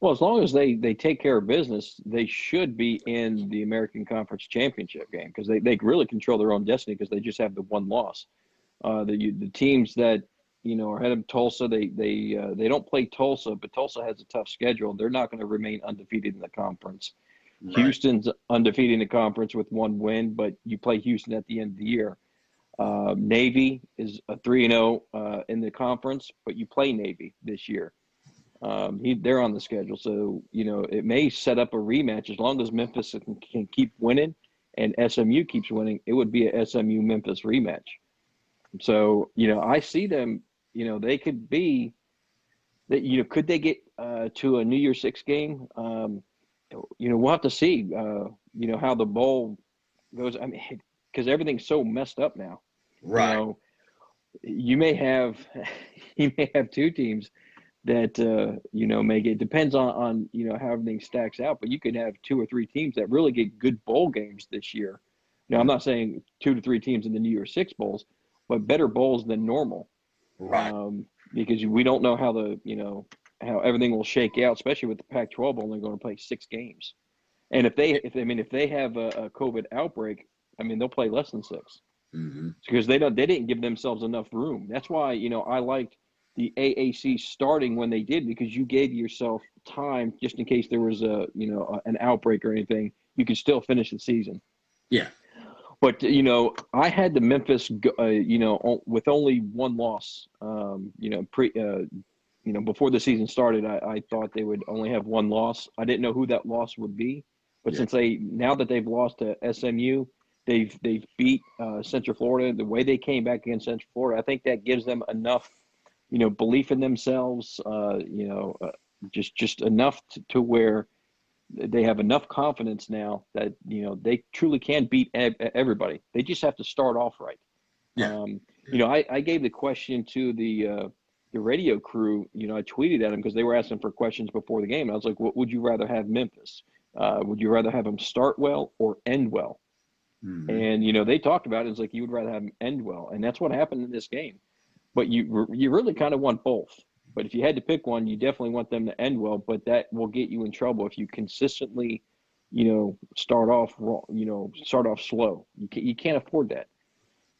Well, as long as they they take care of business, they should be in the American Conference Championship game because they, they really control their own destiny because they just have the one loss. Uh, the the teams that you know are ahead of Tulsa, they they uh, they don't play Tulsa, but Tulsa has a tough schedule. They're not going to remain undefeated in the conference. Houston's undefeated in the conference with one win, but you play Houston at the end of the year. Uh, Navy is a three and zero uh, in the conference, but you play Navy this year. Um, he, they're on the schedule, so you know it may set up a rematch as long as Memphis can, can keep winning and SMU keeps winning. It would be a SMU Memphis rematch. So you know I see them. You know they could be that you know could they get uh, to a New Year's Six game? Um, you know, we'll have to see. Uh, you know how the bowl goes. I mean, because everything's so messed up now. Right. You, know, you may have you may have two teams that uh, you know make it depends on on you know how everything stacks out, but you could have two or three teams that really get good bowl games this year. Now, I'm not saying two to three teams in the New Year's Six bowls, but better bowls than normal. Right. Um, because we don't know how the you know how everything will shake out, especially with the Pac-12 only going to play six games. And if they, if I mean, if they have a, a COVID outbreak, I mean, they'll play less than 6 hmm because they don't, they didn't give themselves enough room. That's why you know I liked the AAC starting when they did because you gave yourself time just in case there was a you know a, an outbreak or anything. You could still finish the season. Yeah. But you know, I had the Memphis, uh, you know, with only one loss. Um, you know, pre, uh, you know, before the season started, I, I thought they would only have one loss. I didn't know who that loss would be, but Yeah. since they now that they've lost to SMU, they've they've beat uh, Central Florida. The way they came back against Central Florida, I think that gives them enough, you know, belief in themselves. Uh, you know, uh, just just enough to, to where they have enough confidence now that you know they truly can beat ev- everybody. They just have to start off right. Yeah. Um, you know, I, I gave the question to the uh, the radio crew. You know, I tweeted at them because they were asking for questions before the game. I was like, "What would you rather have Memphis? Uh, would you rather have them start well or end well?" Mhm. And you know, they talked about it. It's like you would rather have them end well, and that's what happened in this game. But you you really kind of want both. But if you had to pick one, you definitely want them to end well. But that will get you in trouble if you consistently, you know, start off wrong. You know, start off slow. You can't, you can't afford that.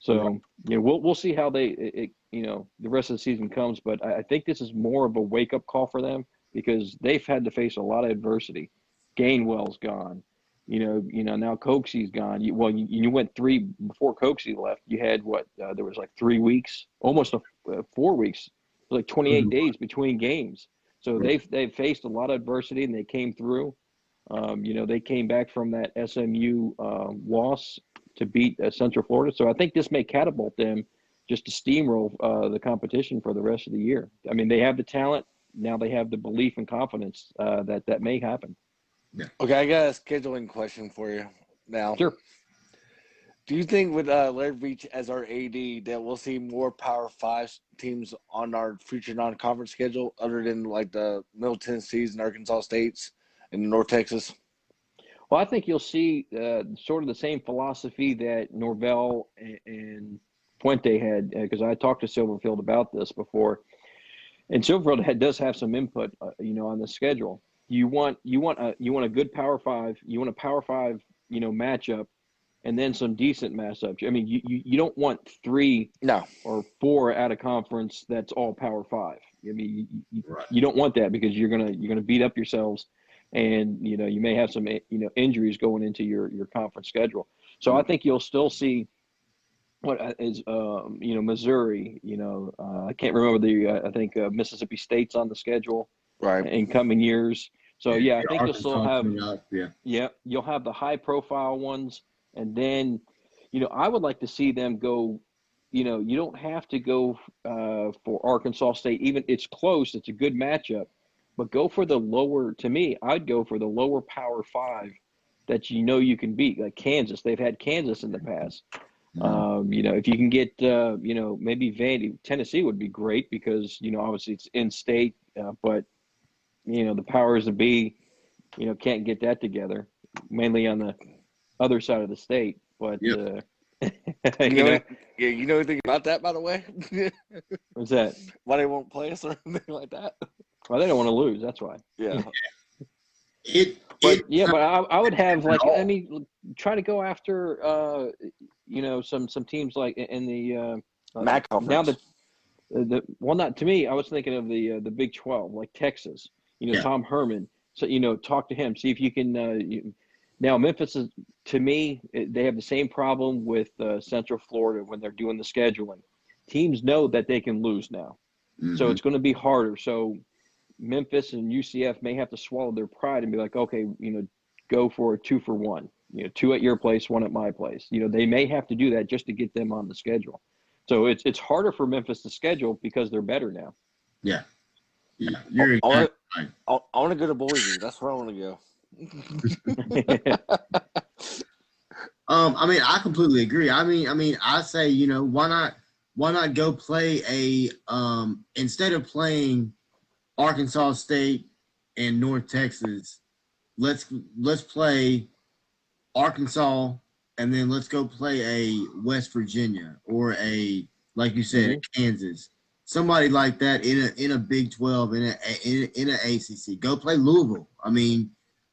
So you know, we'll we'll see how they it, it, you know the rest of the season comes. But I, I think this is more of a wake up call for them because they've had to face a lot of adversity. Gainwell's gone. You know, you know now Coxie's gone. You, well, you, you went three before Coxie left. You had what? Uh, there was like three weeks, almost a, uh, four weeks, like 28 Mhm. days between games. So Right. they've they've faced a lot of adversity and they came through. Um, you know, they came back from that SMU um, loss to beat uh, Central Florida. So I think this may catapult them just to steamroll uh, the competition for the rest of the year. I mean, they have the talent. Now they have the belief and confidence uh, that that may happen. Okay, I got a scheduling question for you now. Sure. Do you think with uh, Laird Veatch as our AD that we'll see more Power Five teams on our future non-conference schedule, other than like the Middle Tennessees and Arkansas States and North Texas? Well, I think you'll see uh, sort of the same philosophy that Norvell and, and Fuente had, because I talked to Silverfield about this before, and Silverfield had, does have some input, uh, you know, on the schedule. You want you want a you want a good Power Five, you want a Power Five, you know, matchup, and then some decent matchups. I mean, you, you, you don't want three No. or four out of conference that's all Power Five. I mean, you, you, Right. you don't want that because you're gonna you're gonna beat up yourselves, and you know you may have some you know injuries going into your your conference schedule. So I think you'll still see what uh, um, you know Missouri. You know uh, I can't remember the uh, I think uh, Mississippi State's on the schedule Right. in coming years. So yeah, I think you'll still have yeah. yeah, you'll have the high profile ones, and then, you know, I would like to see them go. You know, you don't have to go uh, for Arkansas State. Even it's close. It's a good matchup, but go for the lower. To me, I'd go for the lower power five that you know you can beat, like Kansas. They've had Kansas in the past. Mhm. Um, you know, if you can get, uh, you know, maybe Vandy, Tennessee would be great because you know obviously it's in state, uh, but you know the powers that be, you know, can't get that together, mainly on the other side of the state. But Yep. uh, You you know, know, yeah, you know anything about that, by the way? what's that? Why they won't play us or anything like that? Well, they don't want to lose. That's why. Yeah. It, But it yeah, but I, I would have like all. I mean, try to go after uh, you know some some teams like in the uh, uh, MAC now conference. the the well not to me I was thinking of the uh, the Big Twelve like Texas you know Yeah. Tom Herman so you know talk to him see if you can uh, you, now Memphis is to me it- they have the same problem with uh, Central Florida when they're doing the scheduling teams know that they can lose now so mhm. it's going to be harder. So Memphis and UCF may have to swallow their pride and be like, okay, you know, go for a two for one. You know, two at your place, one at my place. You know, they may have to do that just to get them on the schedule. So it's it's harder for Memphis to schedule because they're better now. Yeah. Yeah, you're I, exactly want, right. I, I want to go to Boise. That's where I want to go. Um, I mean, I completely agree. I mean, I mean, I say, you know, why not, why not go play a, um, instead of playing Arkansas State and North Texas, let's let's play Arkansas and then let's go play a West Virginia or a, like you said, a Kansas, somebody like that in a in a Big Twelve in a in, in an ACC. Go play Louisville. I mean,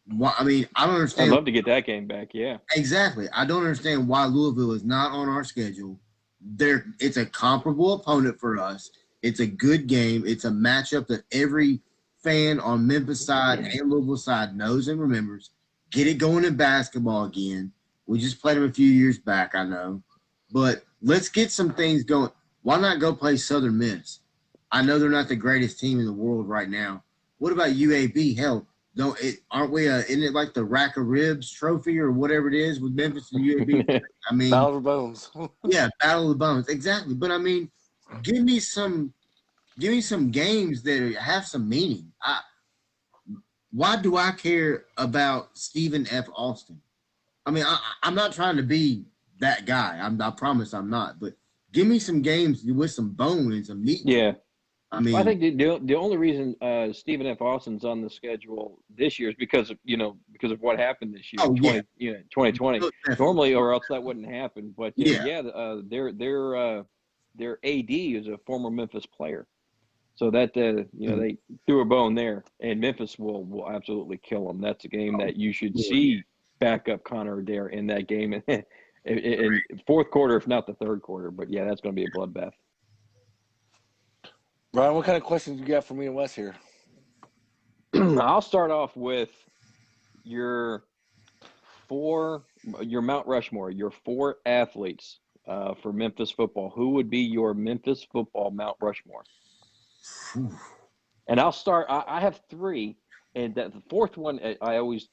why, I mean, I don't understand. I'd love to get that game back. Yeah. Exactly. I don't understand why Louisville is not on our schedule. There, it's a comparable opponent for us. It's a good game. It's a matchup that every fan on Memphis side and Louisville side knows and remembers. Get it going in basketball again. We just played them a few years back, I know, but let's get some things going. Why not go play Southern Miss? I know they're not the greatest team in the world right now. What about UAB? Hell, don't it? Aren't we? Uh, isn't it like the Rack of Ribs Trophy or whatever it is with Memphis and UAB? I mean, Battle of the Bones. yeah, Battle of the Bones, exactly. But I mean, give me some, give me some games that have some meaning. I, why do I care about Stephen F. Austin? I mean, I, I'm not trying to be that guy. I'm, I promise I'm not. But give me some games with some bone and some meat. Yeah. I mean, I think the, the the only reason uh, Stephen F. Austin's on the schedule this year is because of you know because of what happened this year, Oh, 20, yeah. you know, 2020. Look, Normally, or else that wouldn't happen. But uh, Yeah. yeah, uh, their their uh, their AD is a former Memphis player, so that uh, you know Mhm. they threw a bone there, and Memphis will will absolutely kill them. That's a game that you should yeah. see backup Connor Adair in that game in, in, in fourth quarter, if not the third quarter. But yeah, that's going to be a bloodbath. Brian, what kind of questions you got for me and Wes here? I'll start off with your four, your Mount Rushmore, your four athletes uh, for Memphis football. Who would be your Memphis football Mount Rushmore? And I'll start. I, I have three, and that the fourth one I always,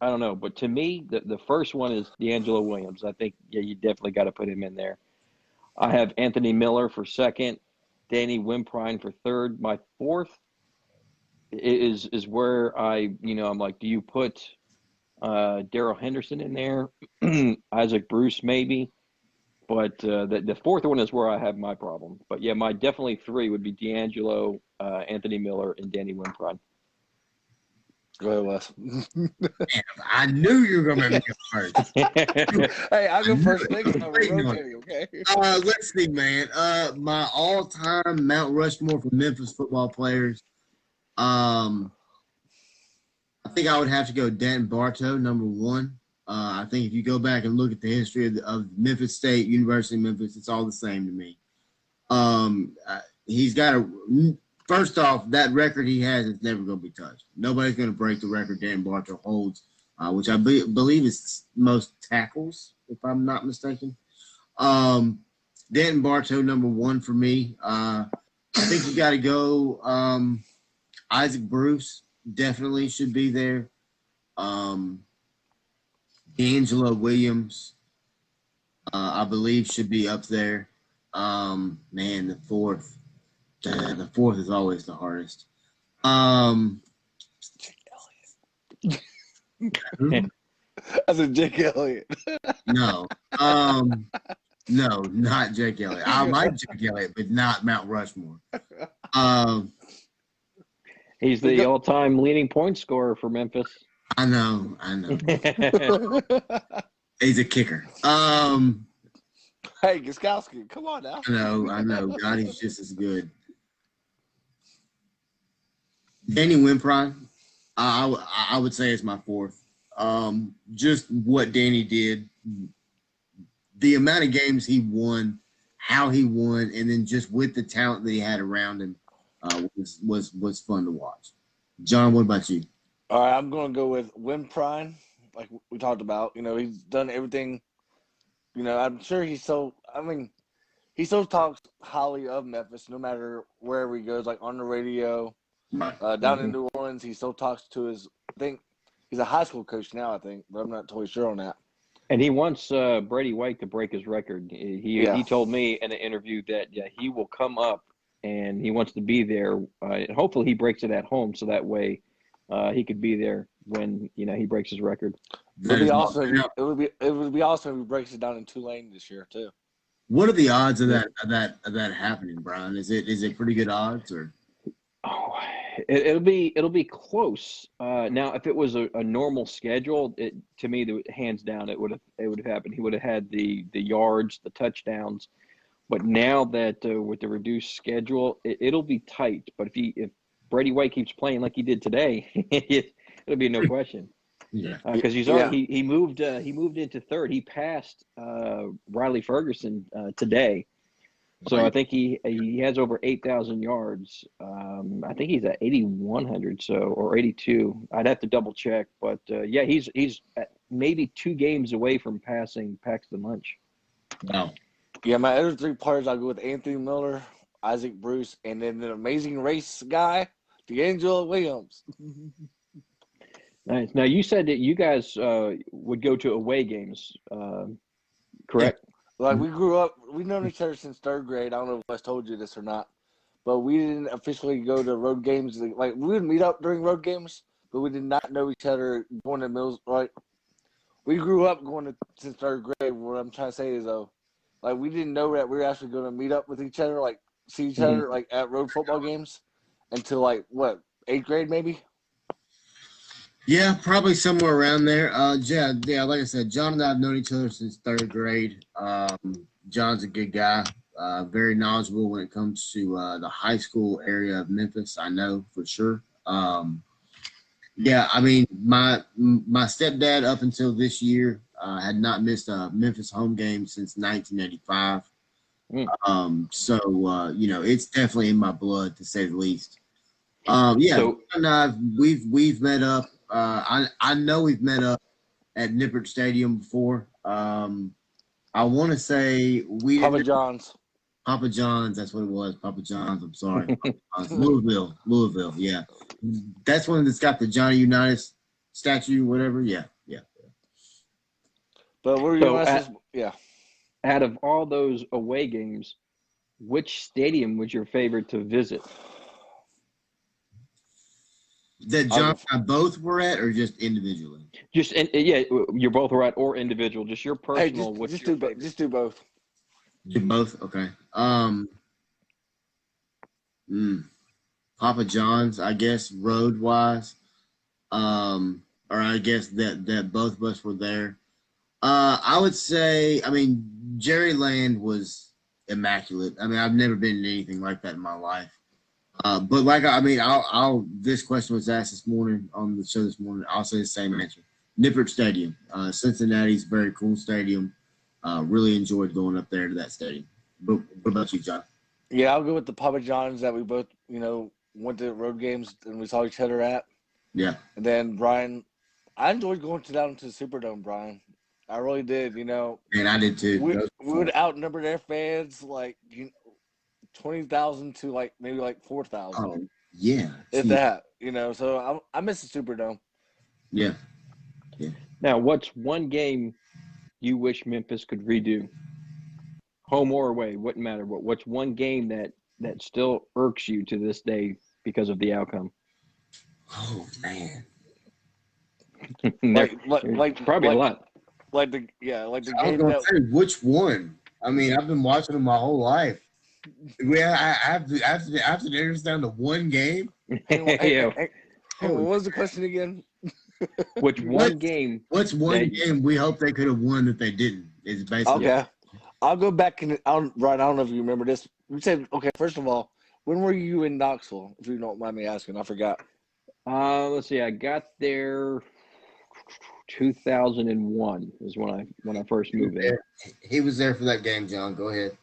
I don't know, but to me, the, the first one is DeAngelo Williams. I think yeah, you definitely got to put him in there. I have Anthony Miller for second, Danny Wimprine for third. My fourth is is where I, you know, I'm like, do you put uh, Daryl Henderson in there, Isaac Bruce maybe? But uh, the the fourth one is where I have my problem. But yeah, my definitely three would be DeAngelo, uh, Anthony Miller, and Danny Wimprine. Go ahead, Wes. I knew you were going to make it first. hey, I'll go first next time. We're Waiting on rotating, okay? Uh, let's see, man. Uh, my all-time Mount Rushmore for Memphis football players. Um, I think I would have to go Dan Barto, number one. Uh, I think if you go back and look at the history of, the, of Memphis State, University of Memphis, it's all the same to me. Um, he's got a first off that record he has is never going to be touched. Nobody's going to break the record Dan Barto holds, uh, which I be, believe is most tackles, if I'm not mistaken. Um, Danton Barto, number one for me. Uh, I think you got to go. Um, Isaac Bruce definitely should be there. Um, Williams, uh, I believe, should be up there. Um, man, the fourth, the fourth is always the hardest. Um, who? I said Jake Elliott. no, um, no, not Jake Elliott. I like Jake Elliott, but not Mount Rushmore. Um, He's the all-time leading point scorer for Memphis. I know, I know. He's a kicker. Um, hey, Gostkowski, come on now. I know, I know. God, he's just as good. Danny Wimprine, I would say is my fourth. Um, just what Danny did, the amount of games he won, how he won, and then just with the talent that he had around him, uh, was was was fun to watch. John, what about you? All right, I'm going to go with Wimprine, like we talked about. You know, he's done everything. You know, I'm sure he's so. I mean, he still talks highly of Memphis, no matter wherever he goes, like on the radio, uh, down in New Orleans. He still talks to his. I think he's a high school coach now. I think, but I'm not totally sure on that. And he wants uh, Brady White to break his record. He Yeah. he told me in an interview that yeah he will come up and he wants to be there. Uh, and hopefully, he breaks it at home, so that way uh, he could be there when you know he breaks his record. It would be not- awesome. If, it would be it would be awesome if he breaks it down in Tulane this year too. What are the odds of that of that of that happening, Brian? Is it is it pretty good odds or? Oh, it, it'll be it'll be close. Uh, now, if it was a, a normal schedule, it to me, the, hands down, it would have it would have happened. He would have had the the yards, the touchdowns. But now that uh, with the reduced schedule, it, it'll be tight. But if he if Brady White keeps playing like he did today, it, it'll be no question Yeah. because he's Yeah. already he, he moved uh, he moved into third. He passed uh, Riley Ferguson uh, today, so I think he he has over eight thousand yards. Um, I think he's at eighty one hundred, so or eighty two. I'd have to double check, but uh, yeah, he's he's at maybe two games away from passing Paxton Lynch. Wow. Yeah, my other three players, I'll go with Anthony Miller, Isaac Bruce, and then the amazing race guy, DeAngelo Williams. Nice. Now you said that you guys uh, would go to away games, uh, correct? Like mm. we grew up, we've known each other since third grade. I don't know if I told you this or not, but we didn't officially go to road games. Like we would meet up during road games, but we did not know each other going to mills. Like we grew up going to since third grade. What I'm trying to say is though, like we didn't know that we were actually going to meet up with each other, like see each mm-hmm. other, like at road football games, until like what eighth grade maybe. Yeah, probably somewhere around there. Uh, yeah, yeah. Like I said, John and I have known each other since third grade. Um, John's a good guy, uh, very knowledgeable when it comes to uh, the high school area of Memphis. I know for sure. Um, yeah, I mean, my my stepdad up until this year uh, had not missed a Memphis home game since 1985. Mm. Um, so uh, you know, it's definitely in my blood to say the least. Um, yeah, So- and I've, we've we've met up. Uh, I I know we've met up at Nippert Stadium before. Um, I want to say we Papa John's. Papa John's. That's what it was. Papa John's. I'm sorry. John's. Louisville. Louisville. Yeah, that's one that's got the Johnny Unitas statue. Whatever. Yeah. Yeah. But what were you So, gonna at- ask? Yeah. Out of all those away games, which stadium was your favorite to visit? That John and I both were at, or just individually. Just and yeah, you're both right or individual. Just your Hey, personal. just, what's just your do bo- just do both. Did both? Okay. Um. mm, Papa John's, I guess, road wise. Um, or I guess that that both of us were there. Uh, I would say, I mean, Jerry Land was immaculate. I mean, I've never been to anything like that in my life. Uh, but like, I mean, I'll, I'll. This question was asked this morning on the show this morning. I'll say the same answer. Nippert Stadium, uh, Cincinnati's very cool stadium. Uh, really enjoyed going up there to that stadium. But what about you, John? Yeah, I'll go with the Papa John's that we both, you know, went to road games and we saw each other at. Yeah, And then Brian, I enjoyed going to down to the Superdome, Brian. I really did. You know, and I did too. we, we would outnumber their fans like you twenty thousand to like maybe like four thousand, Oh, yeah, if yeah, that. You know, so I, I miss the Superdome. yeah. yeah. Now, what's one game you wish Memphis could redo? Home or away, wouldn't matter. What what's one game that that still irks you to this day because of the outcome? Oh man, Like, like, like probably like, a lot. Like the yeah, like the I was game gonna that say which one. I mean, I've been watching them my whole life. We, I, I have to, I have to, I have to narrow this down to one game. Hey, hey, yeah. hey, hey, what was the question again? Which one game? What's one That- game we hope they could have won that they didn't? Is basically Okay. I'll go back and I'll Ryan, I don't know if you remember this. We said okay, first of all, when were you in Knoxville? If you don't mind me asking, I forgot. Uh, let's see. I got there 2001 is when I when I first moved there. he was there for that game. John, go ahead.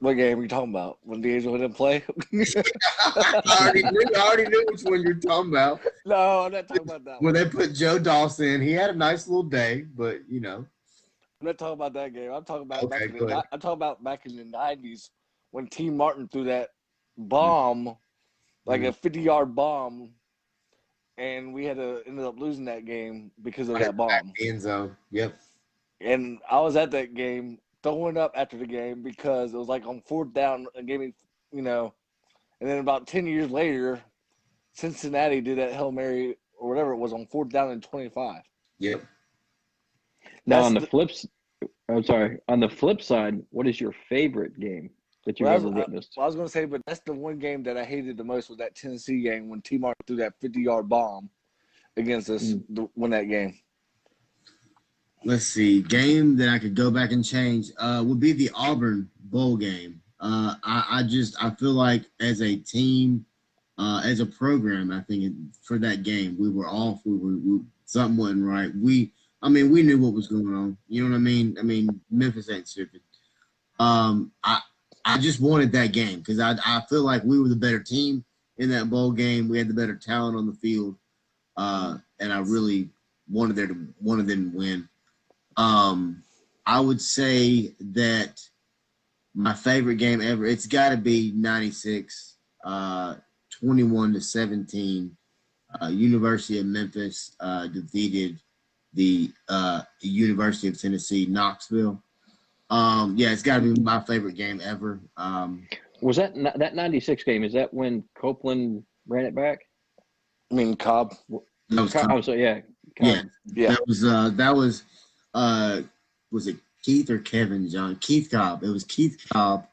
What game are you talking about? When DeAngelo didn't play? I already knew, I already knew which one you're talking about. no, I'm not talking about that one. When they put Joe Dawson, in, he had a nice little day, but you know, I'm not talking about that game. I'm talking about back in the. I'm talking about back in the nineties when Tee Martin threw that bomb, like Mm-hmm. a fifty yard bomb, and we had to ended up losing that game because of that bomb. end zone. Yep. And I was at that game throwing up after the game because it was like on fourth down and gave me, you know, And then about ten years later, Cincinnati did that Hail Mary or whatever it was on fourth down and twenty five. Yep. Now That's on the, the- flips, I'm sorry. On the flip side, what is your favorite game that you've Well, I ever was- I- witnessed? Well, I was going to say, but that's the one game that I hated the most was that Tennessee game when Tee Martin threw that 50 yard bomb against us Mm. to win that game. Let's see. Game that I could go back and change uh, would be the Auburn bowl game. Uh, I, I just I feel like as a team, uh, as a program, I think for that game we were off. We were we, something wasn't right. We I mean we knew what was going on. You know what I mean? I mean Memphis ain't stupid. Um, I I just wanted that game because I I feel like we were the better team in that bowl game. We had the better talent on the field, uh, and I really wanted there to wanted them to win. Um, I would say that my favorite game ever, it's got to be 96, uh, 21 to 17. Uh, University of Memphis uh, defeated the uh, University of Tennessee, Knoxville. Um, yeah, it's got to be my favorite game ever. Um, Was that that '96 game? Is that when Copeland ran it back? I mean, Cobb. that was Co- oh, so yeah, Yeah. Yeah. That was uh that was uh was it Keith or Kevin John? Keith Cobb. It was Keith Cobb.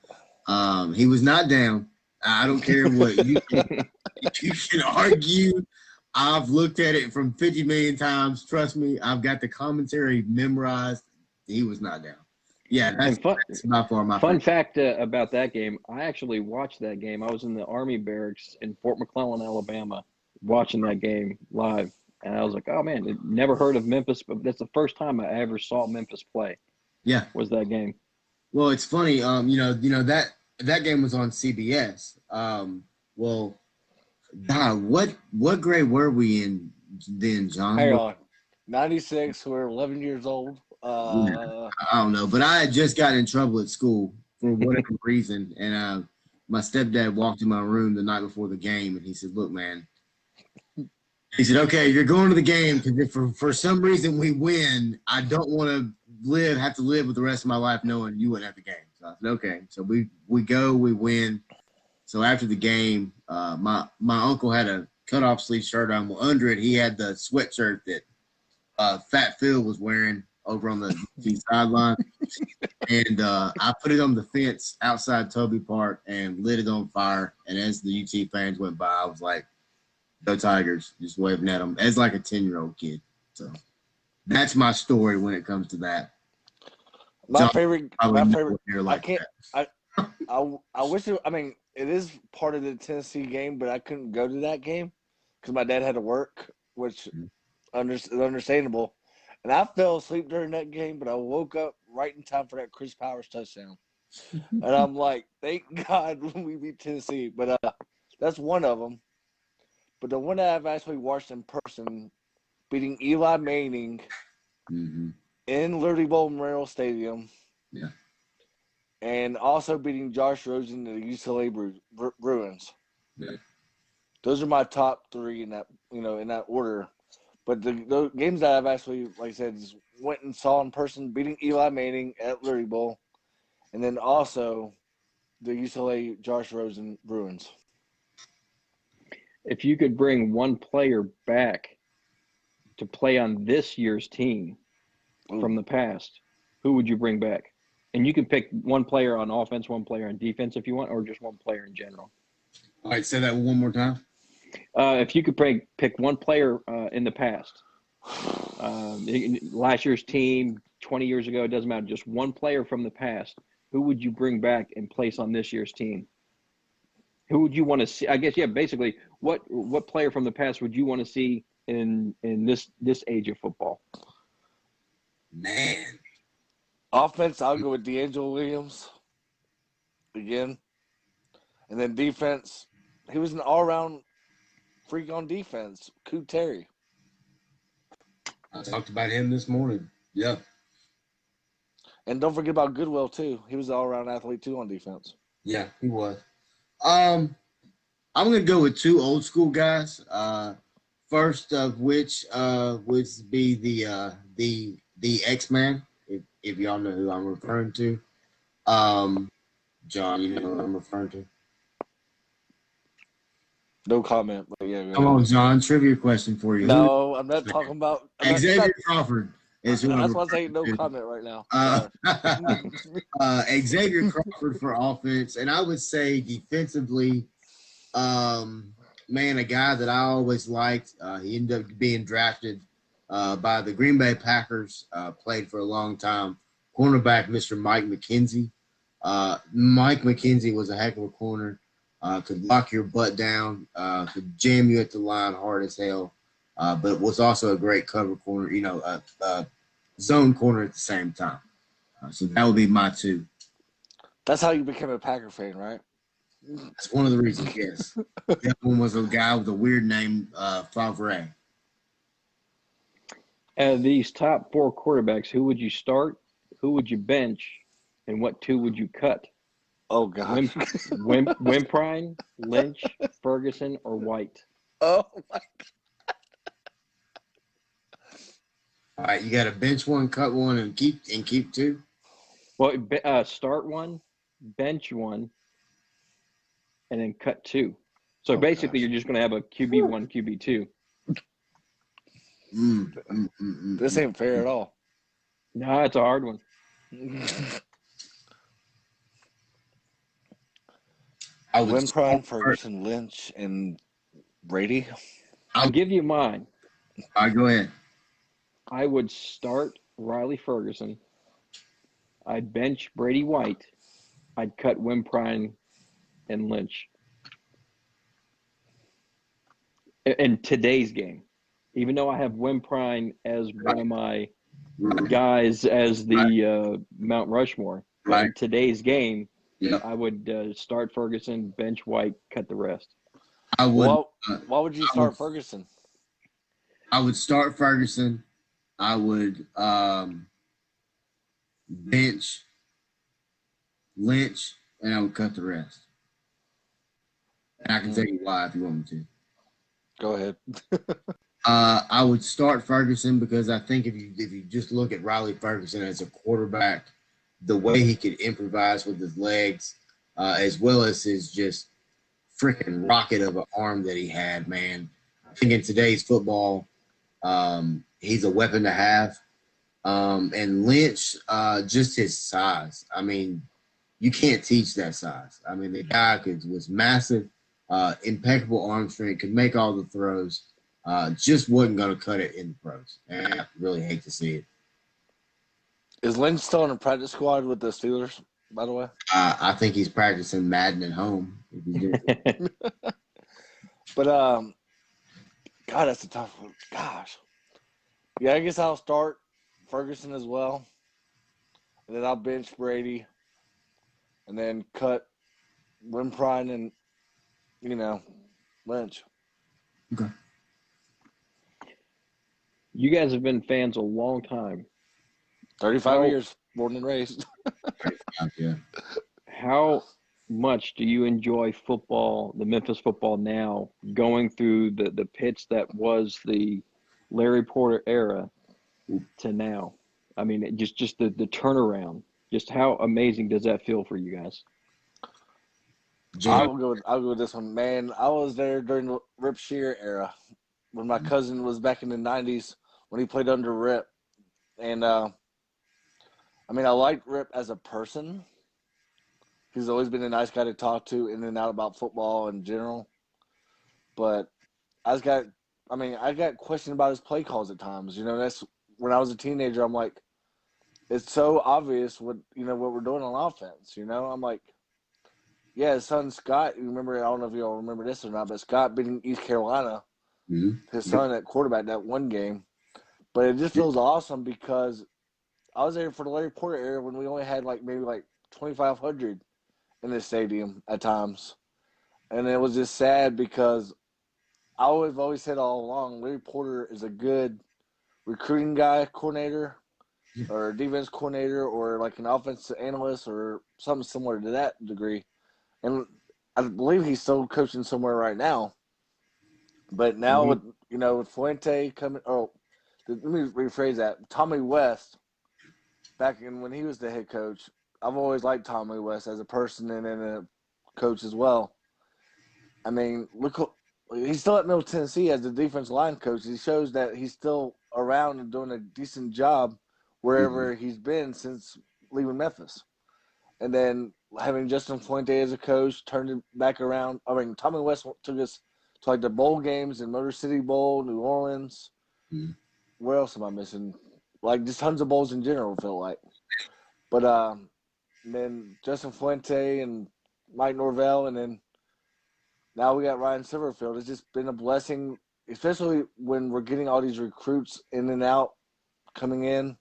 Um he was not down. I don't care what you can, you can argue. I've looked at it from 50 million times. Trust me, I've got the commentary memorized. He was not down. Yeah, that's, And fun, that's by far my fun favorite. fact uh, about that game, I actually watched that game. I was in the Army barracks in Fort McClellan, Alabama, watching that game live, and I was like, "Oh man, never heard of Memphis, but that's the first time I ever saw Memphis play." Yeah. Was that game? Well, it's funny. Um, you know, you know that that game was on CBS. Um, well, God, what what grade were we in then, John? Hang on. 96, we're 11 years old. Uh, I don't know, but I had just got in trouble at school for whatever reason, and uh, my stepdad walked in my room the night before the game, and he said, "Look, man." He said, "Okay, you're going to the game because if for for some reason we win, I don't want to live have to live with the rest of my life knowing you wouldn't have the game." So I said, "Okay." So we we go, we win. So after the game, uh, my my uncle had a cutoff sleeve shirt on. Well, under it, he had the sweatshirt that uh, Fat Phil was wearing over on the the sideline and uh, I put it on the fence outside Tobey Park and lit it on fire. And as the UT fans went by, I was like, "Go Tigers!" Just waving at them as like a ten year old kid. So that's my story when it comes to that. my John, favorite, I my favorite like can't- that. I, I wish it, I mean, it is part of the Tennessee game, but I couldn't go to that game because my dad had to work, which Mhm. under, is understandable. And I fell asleep during that game, but I woke up right in time for that Chris Powers touchdown. and I'm like, thank God when we beat Tennessee. But uh, that's one of them. But the one that I've actually watched in person, beating Eli Manning Mhm. in Liberty Bowl Memorial Stadium. Yeah. And also beating Josh Rosen and the UCLA Bru- Bruins. Yeah. Those are my top three in that you know in that order. But the, the games that I've actually, like I said, just went and saw in person, beating Eli Manning at Liberty Bowl, and then also the UCLA Josh Rosen Bruins. If you could bring one player back to play on this year's team from the past, who would you bring back? And you can pick one player on offense, one player on defense if you want, or just one player in general. All right, say that one more time. Uh, if you could pick pick one player uh, in the past, um, last year's team, 20 years ago, it doesn't matter. Just one player from the past. Who would you bring back and place on this year's team? Who would you want to see? I guess yeah. Basically, what what player from the past would you want to see in in this this age of football? Man, Offense, I'll go with DeAngelo Williams again. And then defense, he was an all around freak on defense. Coup Terry. I talked about him this morning. Yeah. And don't forget about Goodwill too. He was an all around athlete too on defense. Yeah, he was. Um, I'm gonna go with two old school guys. Uh, first of which uh would be the uh the the X Man, if, if y'all know who I'm referring to. Um, John, you know who I'm referring to. No comment. But yeah, Come on, John. Trivia question for you. No, I'm not talking about. I'm not- Xavier Crawford is who that's why I say no comment right now. Uh, uh, Xavier Crawford for offense, and I would say defensively, um, man, a guy that I always liked. Uh, he ended up being drafted uh, by the Green Bay Packers. Uh, played for a long time. Cornerback, Mr. Mike McKenzie. Uh, Mike McKenzie was a heck of a corner. Uh, could lock your butt down. Uh, could jam you at the line hard as hell. Uh, but was also a great cover corner. You know, a, a zone corner at the same time. Uh, so that would be my two. That's how you became a Packer fan, right? That's one of the reasons, yes. the other one was a guy with a weird name, uh, Favre. Out of these top four quarterbacks, who would you start? Who would you bench? And what two would you cut? Oh God. Wim, Wim, Wimprine, Lynch, Ferguson, or White? oh my. All right, you got to bench one, cut one, and keep and keep two. Well, uh, start one, bench one, and then cut two. So Oh, basically, gosh. you're just going to have a QB one, QB two. Mm, mm, mm, mm, This mm. ain't fair at all. No, it's a hard one. I would Wimprine, Ferguson, Lynch, and Brady. I'll give you mine. All right, go ahead. I would start Riley Ferguson. I'd bench Brady White. I'd cut Wimprine and Lynch. I- In today's game, even though I have Wimprine as one of my guys as the uh, Mount Rushmore, but in today's game, Yeah, I would uh, start Ferguson, bench White, cut the rest. I would. Why, uh, why would you I start would- Ferguson? I would start Ferguson. I would um, bench Lynch, and I would cut the rest. And I can tell you why if you want me to. Go ahead. Uh, I would start Ferguson because I think if you if you just look at Riley Ferguson as a quarterback, the way he could improvise with his legs, uh, as well as his just freaking rocket of an arm that he had, man. I think in today's football, um, he's a weapon to have. Um, and Lynch, uh, just his size. I mean, you can't teach that size. I mean, the guy could, was massive, uh, impeccable arm strength, could make all the throws. Uh, just wasn't going to cut it in the pros. And I really hate to see it. Is Lynch still in the practice squad with the Steelers? By the way, Uh, I think he's practicing Madden at home. But um, God, that's a tough one. Gosh, yeah, I guess I'll start Ferguson as well, and then I'll bench Brady, and then cut Wimprine and you know Lynch. Okay. You guys have been fans a long time. Thirty-five Oh. years, born and raised. yeah. How much do you enjoy football, the Memphis football now, going through the, the pitch that was the Larry Porter era to now? I mean, just just the, the turnaround. Just how amazing does that feel for you guys? I'll go. With, I'll go with this one, man. I was there during the Rip Scherer era when my cousin was back in the '90s when he played under Rip, and uh, I mean, I liked Rip as a person. He's always been a nice guy to talk to in and out about football in general. But I just got, I mean, I got questioned about his play calls at times. You know, that's when I was a teenager. I'm like, it's so obvious what you know what we're doing on offense. You know, I'm like yeah, his son Scott. You remember? I don't know if you all remember this or not, but Scott beating East Carolina, Mhm. his son at quarterback that one game. But it just feels awesome because I was there for the Larry Porter era when we only had like maybe like twenty five hundred in the stadium at times, and it was just sad because I have always said all along Larry Porter is a good recruiting guy coordinator or defense coordinator or like an offensive analyst or something similar to that degree and I believe he's still coaching somewhere right now. But now Mhm. with you know with Fuente coming, oh, let me rephrase that. Tommy West, back in when he was the head coach, I've always liked Tommy West as a person and then a coach as well. I mean, look, he's still at Middle Tennessee as the defense line coach. He shows that he's still around and doing a decent job wherever he's been since leaving Memphis. And then having Justin Fuente as a coach turned it back around. I mean, Tommy West took us to like the bowl games in Motor City Bowl, New Orleans. Mhm. Where else am I missing? Like just tons of bowls in general. Feel like, but um, then Justin Fuente and Mike Norvell, and then now we got Ryan Silverfield. It's just been a blessing, especially when we're getting all these recruits in and out coming in.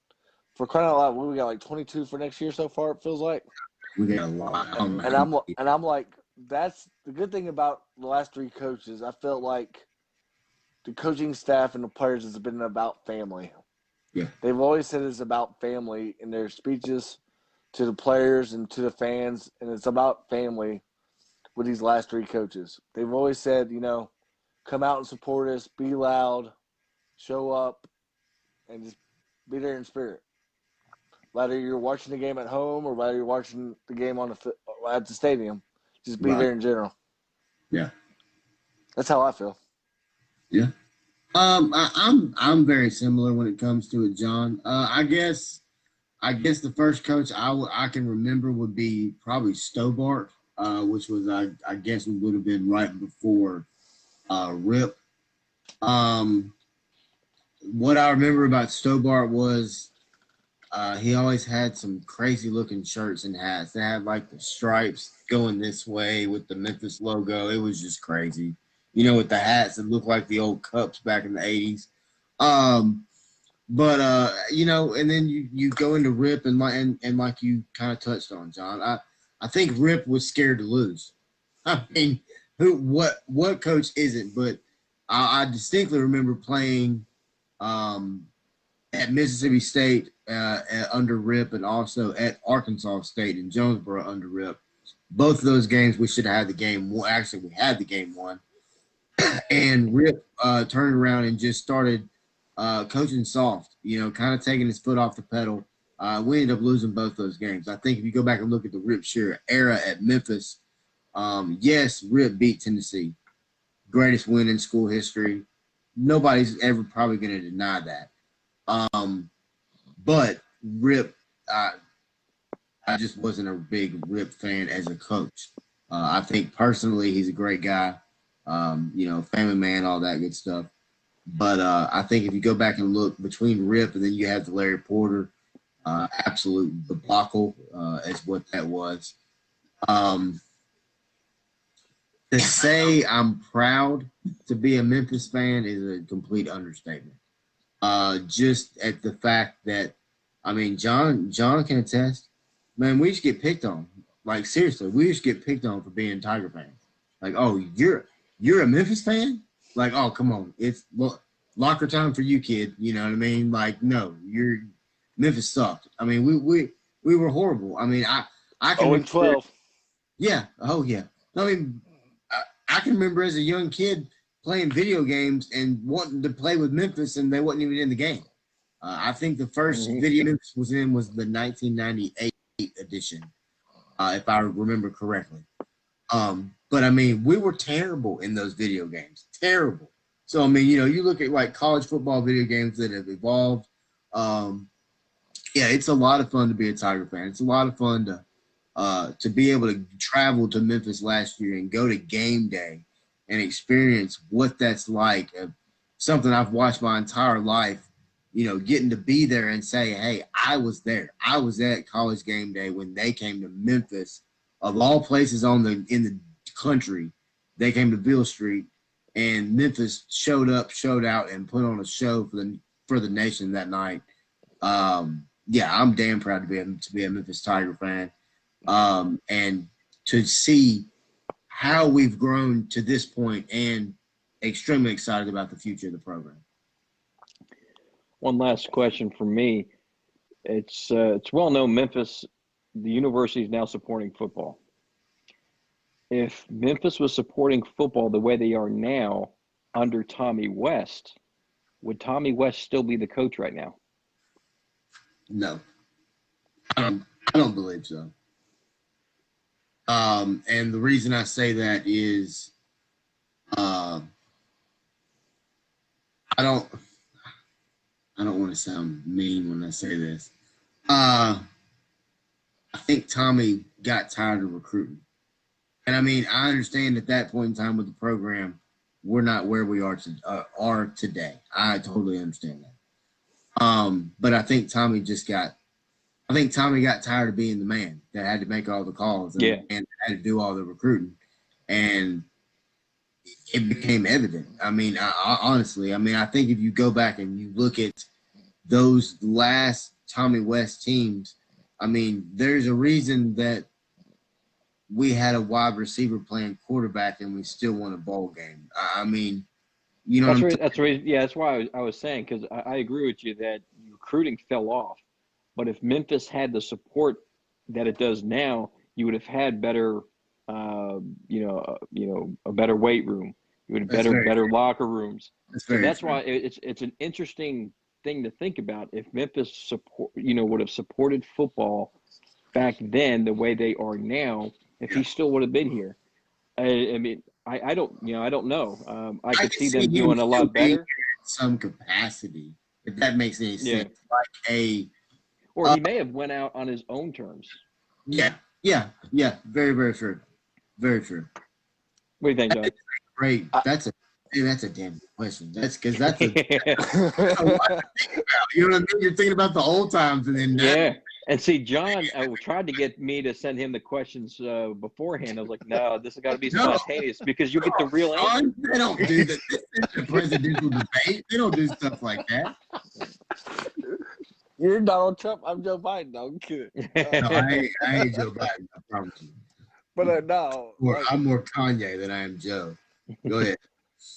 For crying out loud, we got like 22 for next year so far. It feels like. We got a lot. And I'm and I'm like, that's the good thing about the last three coaches. I felt like the coaching staff and the players has been about family. Yeah. They've always said it's about family in their speeches to the players and to the fans, and it's about family with these last three coaches. They've always said, you know, come out and support us, be loud, show up, and just be there in spirit. Whether you're watching the game at home or whether you're watching the game on the at the stadium, just be Right. there in general. Yeah. That's how I feel. Yeah, um, I, I'm I'm very similar when it comes to it, John. Uh, I guess I guess the first coach I w- I can remember would be probably Stobart, uh, which was I I guess would have been right before uh, Rip. Um, what I remember about Stobart was uh, he always had some crazy looking shirts and hats. They had like the stripes going this way with the Memphis logo. It was just crazy you know, with the hats that looked like the old cups back in the eighties. Um, but uh, you know, and then you you go into Rip and like and, and like you kind of touched on, John. I I think Rip was scared to lose. I mean, who what what coach isn't? But I, I distinctly remember playing um at Mississippi State uh, under Rip and also at Arkansas State in Jonesboro under Rip. Both of those games we should have had the game. Well, actually, we had the game won and Rip uh, turned around and just started uh, coaching soft, you know, kind of taking his foot off the pedal. Uh, we ended up losing both those games. I think if you go back and look at the Rip Scherer era at Memphis, um, yes, Rip beat Tennessee, greatest win in school history. Nobody's ever probably going to deny that. Um, but Rip, I, I just wasn't a big Rip fan as a coach. Uh, I think personally he's a great guy um, you know, family man, all that good stuff. But uh, I think if you go back and look between Rip and then you have the Larry Porter, uh, absolute debacle uh, is what that was. Um, to say I'm proud to be a Memphis fan is a complete understatement. Uh, just at the fact that, I mean, John John can attest. Man, we to get picked on. Like seriously, we to get picked on for being Tiger fans. Like, oh, you're you're a Memphis fan? Like, oh, come on, it's lo- locker time for you, kid. You know what I mean? Like, no, you're Memphis sucked. I mean, we we we were horrible. I mean, I I can Oh, and 12. yeah. Oh, yeah. I mean, I, I can remember as a young kid playing video games and wanting to play with Memphis, and they wasn't even in the game. Uh, I think the 1st Mhm. video Memphis was in was the 1998 edition, uh, if I remember correctly. Um, but I mean, we were terrible in those video games. Terrible. So I mean, you know, you look at like college football video games that have evolved. Um, yeah, it's a lot of fun to be a Tiger fan. It's a lot of fun to uh, to be able to travel to Memphis last year and go to game day and experience what that's like. Uh, something I've watched my entire life. You know, getting to be there and say, "Hey, I was there. I was at college game day when they came to Memphis, of all places on the in the country. They came to Beale Street, and Memphis showed up, showed out, and put on a show for the for the nation that night. Um, yeah, I'm damn proud to be a, to be a Memphis Tiger fan, um, and to see how we've grown to this point, and extremely excited about the future of the program. One last question for me. It's uh, it's well known Memphis, the university is now supporting football. If Memphis was supporting football the way they are now under Tommy West, would Tommy West still be the coach right now? No, I don't, I don't believe so. Um, and the reason I say that is, uh, I don't I don't want to sound mean when I say this. Uh I think Tommy got tired of recruiting. And I mean, I understand at that point in time with the program, we're not where we are to, uh, are today. I totally understand that. Um, but I think Tommy just got I think Tommy got tired of being the man that had to make all the calls and, Yeah. and had to do all the recruiting. And it became evident. I mean, I, I, honestly, I mean, I think if you go back and you look at those last Tommy West teams, I mean, there's a reason that we had a wide receiver playing quarterback and we still won a bowl game. I, I mean, you know, That's right. That's right. Yeah, that's why I was, I was saying because I, I agree with you that recruiting fell off. But if Memphis had the support that it does now, you would have had better, uh, you know, uh, you know, a better weight room. You would have That's better better locker rooms. that's So that's why it's it's an interesting thing to think about. If Memphis support, you know, would have supported football back then the way they are now, if he still would have been here, I, I mean, I, I don't, you know, I don't know. Um, I could can see them doing a lot better. some capacity, if that makes any Yeah. sense. Like a Or Uh, he may have went out on his own terms. yeah, yeah, yeah, very, very true, very true. What do you think, John? Great, that's a dude, that's a damn good question. That's because that's a, a lot to think about. You know what I mean? You're thinking about the old times, and then yeah. And see, John uh, tried to get me to send him the questions uh, beforehand. I was like, no, this has got to be No. spontaneous because you get the real answer. Son, they don't do that. This is a presidential debate. They don't do stuff like that. You're Donald Trump. I'm Joe Biden. No, I'm kidding. No, I ain't, I ain't Joe Biden. I promise you. But uh, no, Or like, I'm more Kanye than I am Joe. Go ahead.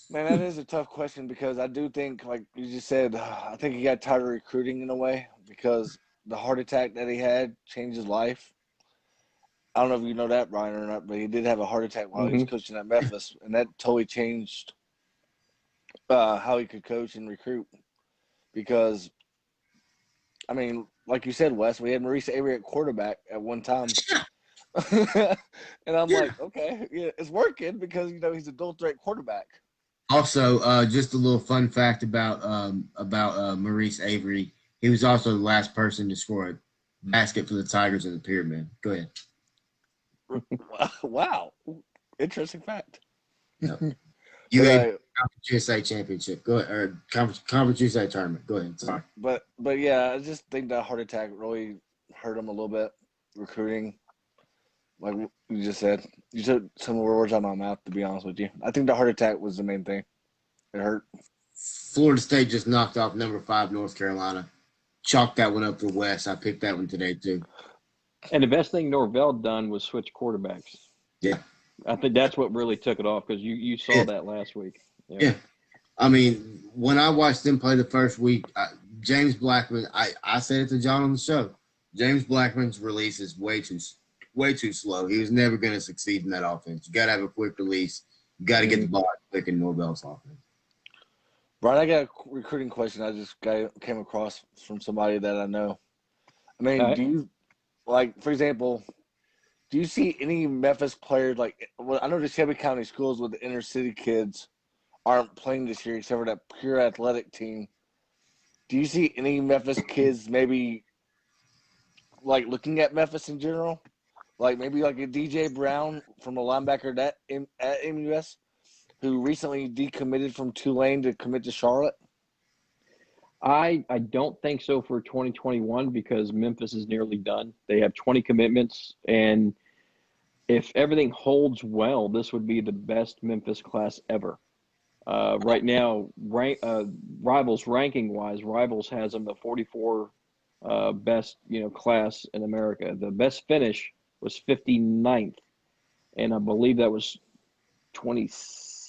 man, that is a tough question because I do think, like you just said, I think he got tired of recruiting in a way because the heart attack that he had changed his life. I don't know if you know that, Brian, or not, but he did have a heart attack while he was coaching at Memphis, and that totally changed uh, how he could coach and recruit. Because, I mean, like you said, Wes, we had Maurice Avery at quarterback at one time. and I'm Yeah. like, okay, yeah, it's working because you know he's a dual threat quarterback. Also, uh, just a little fun fact about um, about uh, Maurice Avery. He was also the last person to score a basket for the Tigers in the pyramid. Go ahead. wow, interesting fact. You But, had uh, Conference USA championship. Go ahead, or Conference, Conference USA tournament. Go ahead. Sorry. but but yeah, I just think that heart attack really hurt him a little bit recruiting. Like you just said, you took some words out of my mouth. To be honest with you, I think the heart attack was the main thing. It hurt. Florida State just knocked off number five North Carolina. Chalked that one up for West. I picked that one today too. And the best thing Norvell done was switch quarterbacks. Yeah. I think that's what really took it off because you, you saw Yeah. that last week. Yeah. I mean, when I watched them play the first week, I, James Blackman, I, I said it to John on the show. James Blackman's release is way too way too slow. He was never going to succeed in that offense. You got to have a quick release. You got to get mm-hmm. the ball quick in Norvell's offense. Brian, I got a recruiting question. I just got came across from somebody that I know. I mean, Alright. do you like, for example, do you see any Memphis players like? Well, I know the Shelby County schools with the inner city kids aren't playing this year, except for that pure athletic team. Do you see any Memphis kids maybe like looking at Memphis in general, like maybe like a DJ Brown from a linebacker that in, at MUS? Who recently decommitted from Tulane to commit to Charlotte? I I don't think so for 2021 because Memphis is nearly done. They have 20 commitments, and if everything holds well, this would be the best Memphis class ever. Uh, right now, rank, uh, rivals ranking wise, rivals has them the 44 uh, best you know class in America. The best finish was 59th, and I believe that was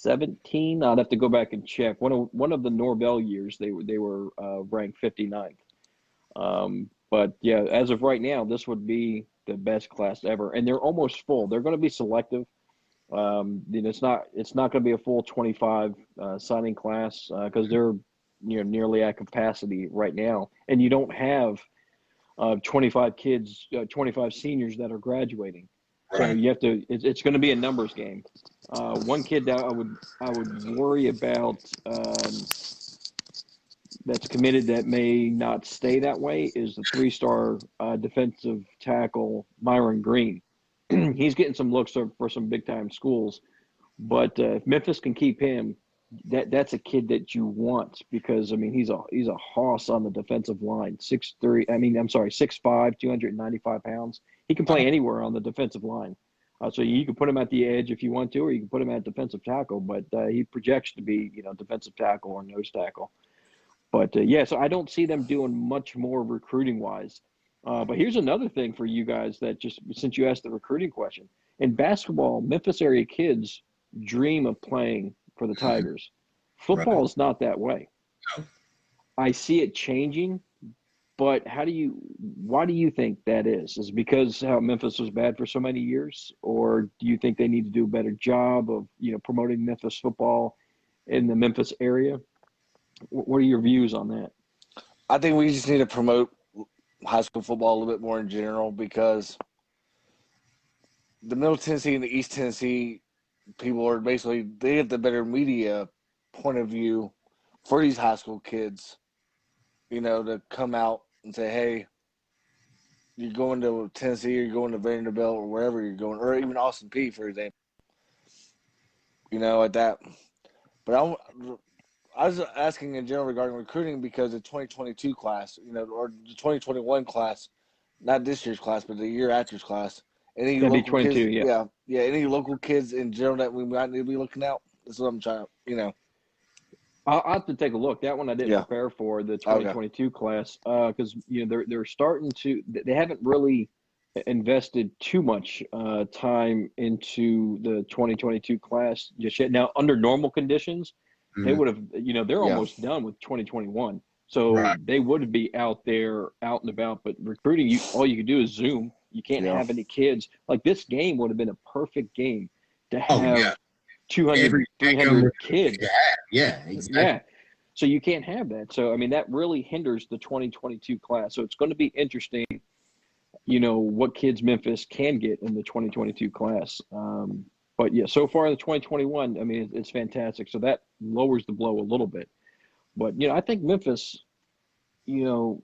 2017. I'd have to go back and check. One of one of the Norvell years, they were they were uh, ranked 59th. Um, but yeah, as of right now, this would be the best class ever, and they're almost full. They're going to be selective. Um, you know, it's not it's not going to be a full 25 uh, signing class because they're you know nearly at capacity right now, and you don't have uh, 25 kids, uh, 25 seniors that are graduating. So you have to. It's, it's going to be a numbers game. Uh, one kid that I would I would worry about. Um, that's committed that may not stay that way is the three-star uh, defensive tackle Myron Green. He's getting some looks for some big-time schools, but uh, if Memphis can keep him, that that's a kid that you want because I mean he's a he's a hoss on the defensive line. Six three, I mean I'm sorry, six five, two hundred ninety five pounds. He can play anywhere on the defensive line. Uh, so you can put him at the edge if you want to, or you can put him at defensive tackle. But uh, he projects to be, you know, defensive tackle or nose tackle. But uh, yeah, so I don't see them doing much more recruiting wise. Uh, but here's another thing for you guys that just since you asked the recruiting question in basketball, Memphis area kids dream of playing for the Tigers. Football right. is not that way. No. I see it changing, but how do you? Why do you think that is? Is because how Memphis was bad for so many years, or do you think they need to do a better job of you know promoting Memphis football in the Memphis area? What are your views on that? I think we just need to promote high school football a little bit more in general because the Middle Tennessee and the East Tennessee people are basically they have the better media point of view for these high school kids, you know, to come out and say, "Hey, you're going to Tennessee, or you're going to Vanderbilt, or wherever you're going, or even Austin Peay, for example." You know, at that. But I, I was asking in general regarding recruiting because the 2022 class, you know, or the 2021 class, not this year's class, but the year after's class. Any local kids, yeah. yeah, yeah, any local kids in general that we might need to be looking out. That's what I'm trying to, you know. I'll, I'll have to take a look. That one I didn't yeah. prepare for the 2022 okay. class because uh, you know they're they're starting to they haven't really invested too much uh, time into the 2022 class just yet. Now under normal conditions, mm-hmm. they would have you know they're yeah. almost done with 2021, so right. they would be out there out and about. But recruiting, you all you can do is Zoom. You can't yeah. have any kids. Like this game would have been a perfect game to oh, have oh, yeah. 200, Every 300 kids. Yeah, exactly. Yeah. So you can't have that. So, I mean, that really hinders the 2022 class. So it's going to be interesting, you know, what kids Memphis can get in the 2022 class. Um, but yeah, so far in the 2021, I mean, it's fantastic. So that lowers the blow a little bit. But, you know, I think Memphis, you know,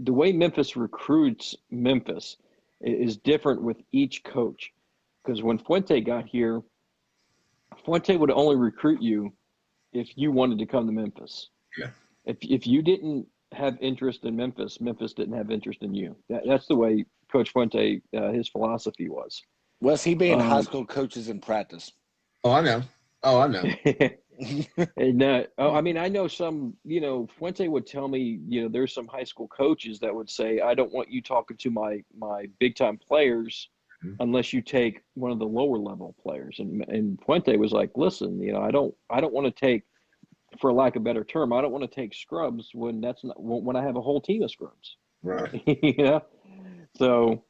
the way Memphis recruits Memphis is different with each coach. Because when Fuente got here, Fuente would only recruit you if you wanted to come to Memphis. Yeah. If if you didn't have interest in Memphis, Memphis didn't have interest in you. That, that's the way Coach Fuente, uh, his philosophy was. Was he being um, high school coaches in practice? Oh, I know. Oh, I know. and uh, oh, I mean, I know some. You know, Fuente would tell me, you know, there's some high school coaches that would say, "I don't want you talking to my my big time players mm-hmm. unless you take one of the lower level players." And and Fuente was like, "Listen, you know, I don't I don't want to take, for lack of a better term, I don't want to take scrubs when that's not when I have a whole team of scrubs." Right. you know, so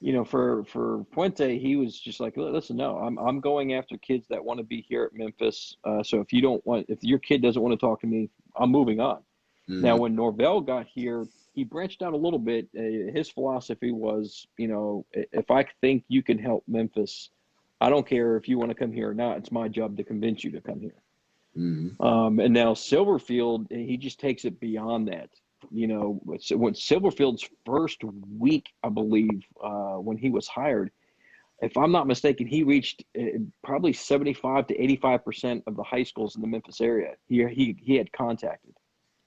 you know, for for Fuente, he was just like, listen, no, I'm I'm going after kids that want to be here at Memphis. Uh, so if you don't want, if your kid doesn't want to talk to me, I'm moving on. Mm-hmm. Now, when Norvell got here, he branched out a little bit. Uh, his philosophy was, you know, if I think you can help Memphis, I don't care if you want to come here or not. It's my job to convince you to come here. Mm-hmm. Um, and now Silverfield, he just takes it beyond that you know, when Silverfield's first week, I believe, uh, when he was hired, if I'm not mistaken, he reached uh, probably 75 to 85 percent of the high schools in the Memphis area. He he he had contacted.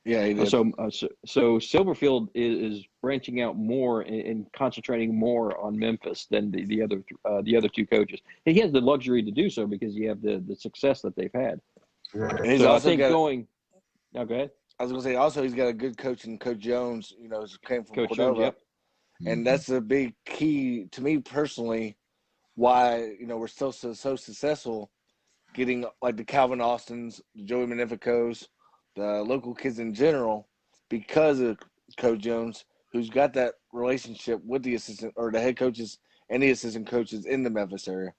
Yeah, he did. So uh, so, so Silverfield is, is branching out more and, and, concentrating more on Memphis than the, the other uh, the other two coaches. He has the luxury to do so because you have the the success that they've had. Right. So I think got, going. Now go ahead. I was gonna say also he's got a good coach in Coach Jones. You know, came from coach Cordova, Jones, yep. and that's a big key to me personally. Why you know we're still so, so successful, getting like the Calvin Austins, the Joey Magnificos, the local kids in general, because of Coach Jones, who's got that relationship with the assistant or the head coaches and the assistant coaches in the Memphis area.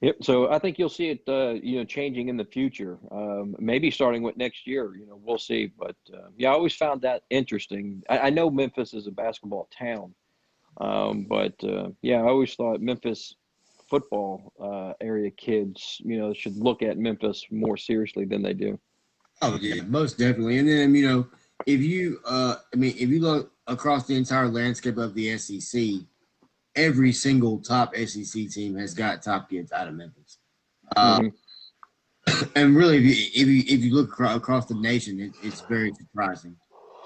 Yep. So I think you'll see it, uh, you know, changing in the future. Um, maybe starting with next year. You know, we'll see. But uh, yeah, I always found that interesting. I, I know Memphis is a basketball town, um, but uh, yeah, I always thought Memphis football uh, area kids, you know, should look at Memphis more seriously than they do. Oh yeah, most definitely. And then you know, if you, uh, I mean, if you look across the entire landscape of the SEC, every single top SEC team has got top kids out of Memphis. Uh, Mhm. and really, if you if you, if you look across the nation, it, it's very surprising.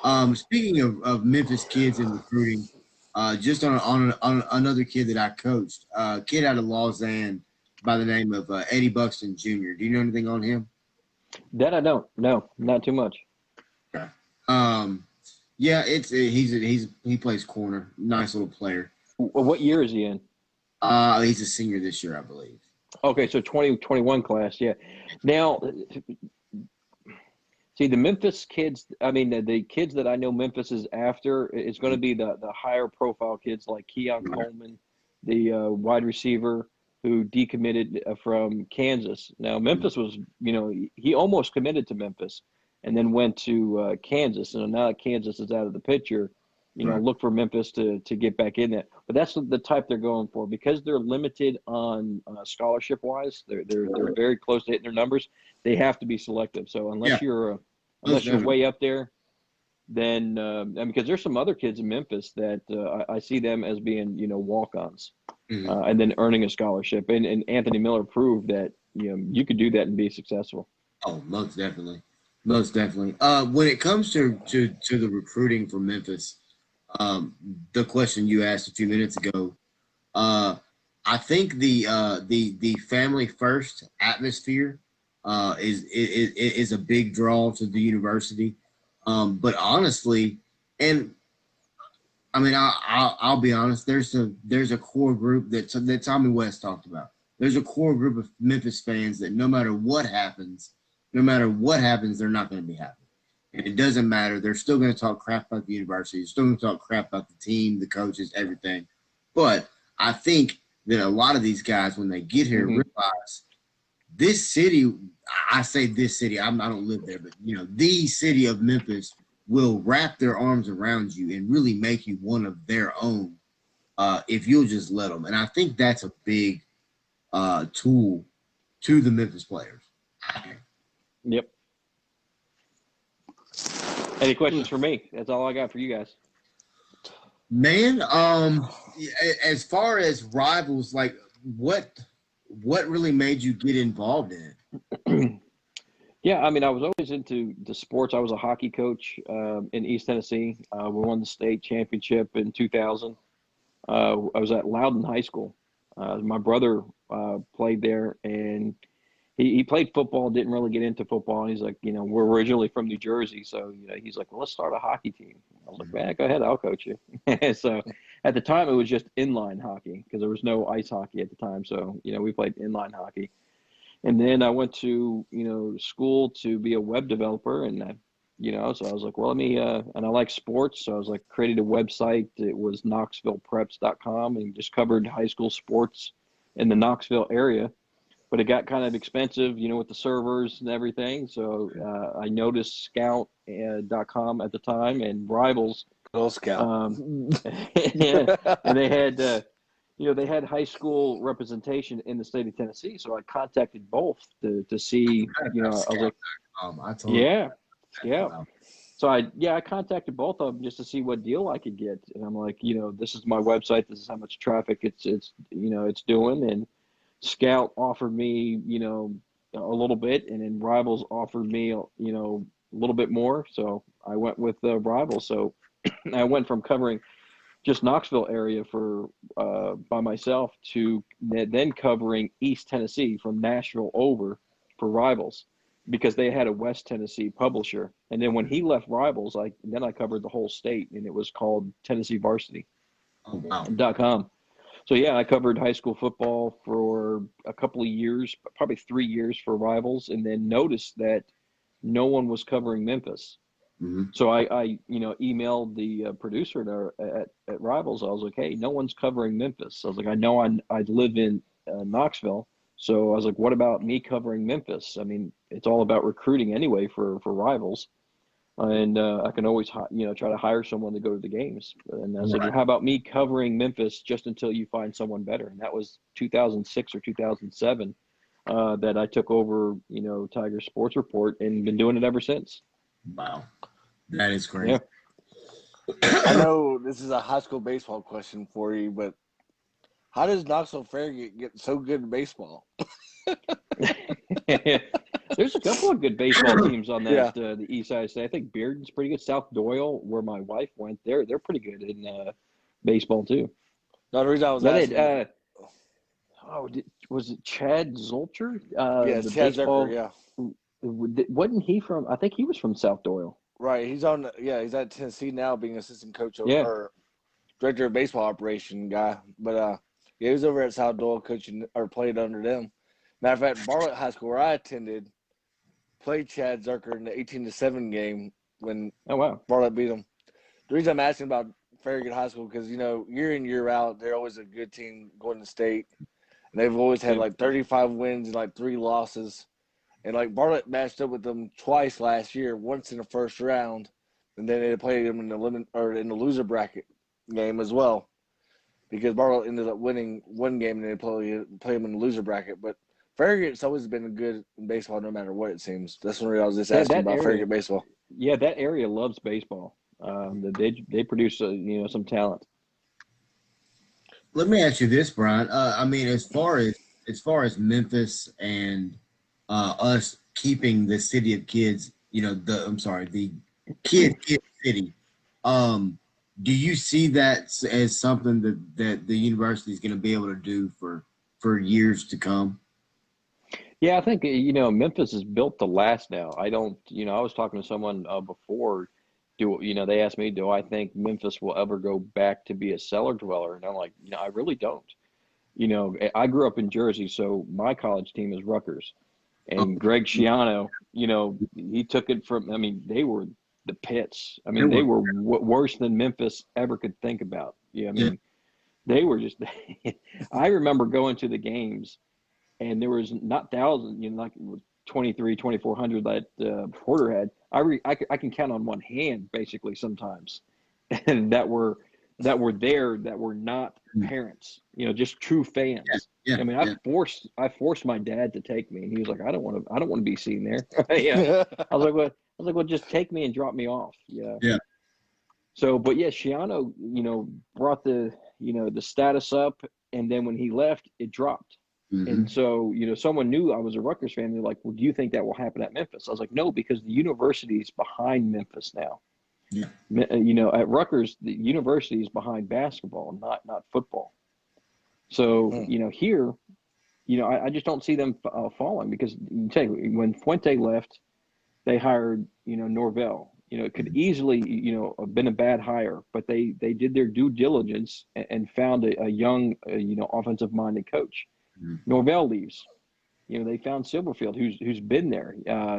Um, speaking of, of Memphis kids and recruiting, uh, just on on, on another kid that I coached, a uh, kid out of Lausanne by the name of uh, Eddie Buxton Jr. Do you know anything on him? That I don't. No, not too much. Um, yeah, it's he's he's he plays corner, nice little player. What year is he in? Uh, he's a senior this year, I believe. Okay, so 2021 class, yeah. Now, see the Memphis kids. I mean, the, the kids that I know Memphis is after is going to be the the higher profile kids like Keon Coleman, the uh, wide receiver who decommitted uh, from Kansas. Now, Memphis was, you know, he almost committed to Memphis and then went to uh, Kansas. And now that Kansas is out of the picture, you know, Right. look for Memphis to to get back in there. But that's the type they're going for because they're limited on uh, scholarship wise. They're they're they're very close to hitting their numbers. They have to be selective. So unless Yeah. you're uh, unless you're way up there, then um, and because there's some other kids in Memphis that uh, I, I see them as being you know walk-ons Mhm. uh, and then earning a scholarship. And and Anthony Miller proved that you know you could do that and be successful. Oh, most definitely, most definitely. Uh, when it comes to to to the recruiting for Memphis, um, the question you asked a few minutes ago, uh, I think the uh, the the family first atmosphere uh, is, is is a big draw to the university. Um, but honestly, and I mean, I, I'll, I'll be honest. There's a there's a core group that that Tommy West talked about. There's a core group of Memphis fans that no matter what happens, no matter what happens, they're not going to be happy. It doesn't matter. They're still going to talk crap about the university. They're still going to talk crap about the team, the coaches, everything. But I think that a lot of these guys, when they get here, Mhm. realize this city. I say this city. I'm, I don't live there, but you know, the city of Memphis will wrap their arms around you and really make you one of their own uh, if you'll just let them. And I think that's a big uh, tool to the Memphis players. Yep. Any questions for me? That's all I got for you guys. Man, um, as far as rivals, like what what really made you get involved in it? Yeah, I mean, I was always into the sports. I was a hockey coach um, in East Tennessee. Uh, we won the state championship in 2000. Uh, I was at Loudon High School. Uh, my brother uh, played there, and he, he played football. Didn't really get into football. He's like, you know, we're originally from New Jersey, so you know, he's like, well, let's start a hockey team. I was like, man, go ahead, I'll coach you. so at the time, it was just inline hockey because there was no ice hockey at the time. So you know, we played inline hockey. And then I went to, you know, school to be a web developer and I, you know, so I was like, well, let me, uh, and I like sports. So I was like, created a website. It was knoxvillepreps.com and just covered high school sports in the Knoxville area. But it got kind of expensive, you know, with the servers and everything. So uh, I noticed scout.com at the time and rivals. Girl Scout. Um, and, and they had, uh, you know, they had high school representation in the state of Tennessee. So I contacted both to, to see, you know, I was like, Um, I told yeah, yeah. So I, yeah, I contacted both of them just to see what deal I could get. And I'm like, you know, this is my website. This is how much traffic it's, it's, you know, it's doing. And Scout offered me, you know, a little bit, and then Rivals offered me, you know, a little bit more. So I went with uh, Rivals. So I went from covering just Knoxville area for uh, by myself to then covering East Tennessee from Nashville over for Rivals because they had a West Tennessee publisher. And then when he left Rivals, I then I covered the whole state, and it was called Tennessee Varsity Oh, wow. dot com. So yeah, I covered high school football for a couple of years, probably three years for Rivals, and then noticed that no one was covering Memphis. Mhm. So I, I you know, emailed the uh, producer at, our, at at Rivals. I was like, hey, no one's covering Memphis. I was like, I know I I live in uh, Knoxville, so I was like, what about me covering Memphis? I mean, it's all about recruiting anyway for for Rivals, and uh, I can always you know try to hire someone to go to the games. And I was like, Right. how about me covering Memphis just until you find someone better? And that was 2006 or 2007. uh, that I took over, you know, Tiger Sports Report and been doing it ever since. Wow, that is great. Yeah. I know this is a high school baseball question for you, but how does Knoxville Farragut get so good in baseball? There's a couple of good baseball teams on that uh, the east side. I think Bearden's pretty good. South Doyle, where my wife went, they're they're pretty good in uh, baseball too. No, the reason I was But asking, it, uh, oh, did, was it Chad Zolcher? Uh, yeah, Chad baseball- Zucker, yeah, Wasn't he from? I think he was from South Doyle. right. He's on. Yeah, he's at Tennessee now, being assistant coach over, Yeah. or director of baseball operation guy. But uh, yeah, he was over at South Doyle coaching or played under them. Matter of fact, Bartlett High School, where I attended, played Chad Zucker in the eighteen to seven game when Oh wow. Bartlett beat them. The reason I'm asking about Farragut High School because you know year in year out they're always a good team going to state, and they've always had like 35 wins and like three losses, and like Bartlett matched up with them twice last year, once in the first round, and then they played them in the limit or in the loser bracket game as well, because Bartlett ended up winning one game and they play play them in the loser bracket, but. Farragut's always been good in baseball, no matter what it seems. That's one reason I was just asking that about area- Farragut baseball. Yeah, that area loves baseball. Um, they they produce uh, you know some talent. Let me ask you this, Brian. Uh, I mean, as far as as far as Memphis and uh, us keeping the city of kids, you know, the I'm sorry, the kid kid city. Um, do you see that as something that that the university is going to be able to do for for years to come? Yeah, I think uh, you know Memphis is built to last now. I don't, you know, I was talking to someone uh, before. Do you know? They asked me, do I think Memphis will ever go back to be a cellar dweller? And I'm like, you know, I really don't. You know, I- I grew up in Jersey, so my college team is Rutgers, and Greg Schiano, you know, he took it from. I mean, they were the pits. I mean, They were w- worse than Memphis ever could think about. Yeah, I Yeah. mean, they were just. I remember going to the games and there was not thousands, you know, like 23, 2400 that uh, Porter had. I, re, I, c- I can count on one hand basically sometimes and that were that were there that were not Mm. parents, you know, just true fans. Yeah, I mean, yeah. I forced I forced my dad to take me, and he was like, "I don't want to. I don't want to be seen there." yeah, I was like, "Well, I was like, well, just take me and drop me off." Yeah. Yeah. So, but yeah, Schiano, you know, brought the you know the status up, and then when he left, it dropped. Mhm. And so, you know, someone knew I was a Rutgers fan. They're like, "Well, do you think that will happen at Memphis?" I was like, "No, because the university is behind Memphis now." Yeah. Uh, You know, at Rutgers, the university is behind basketball, not not football. So, Hmm. you know, here, you know, I, I just don't see them uh, falling because you take when Fuente left, they hired you know Norvell. You know, it could easily you know have been a bad hire, but they they did their due diligence and, and found a, a young uh, you know offensive minded coach. Mhm. Norvell leaves. You know, they found Silverfield, who's who's been there. Uh,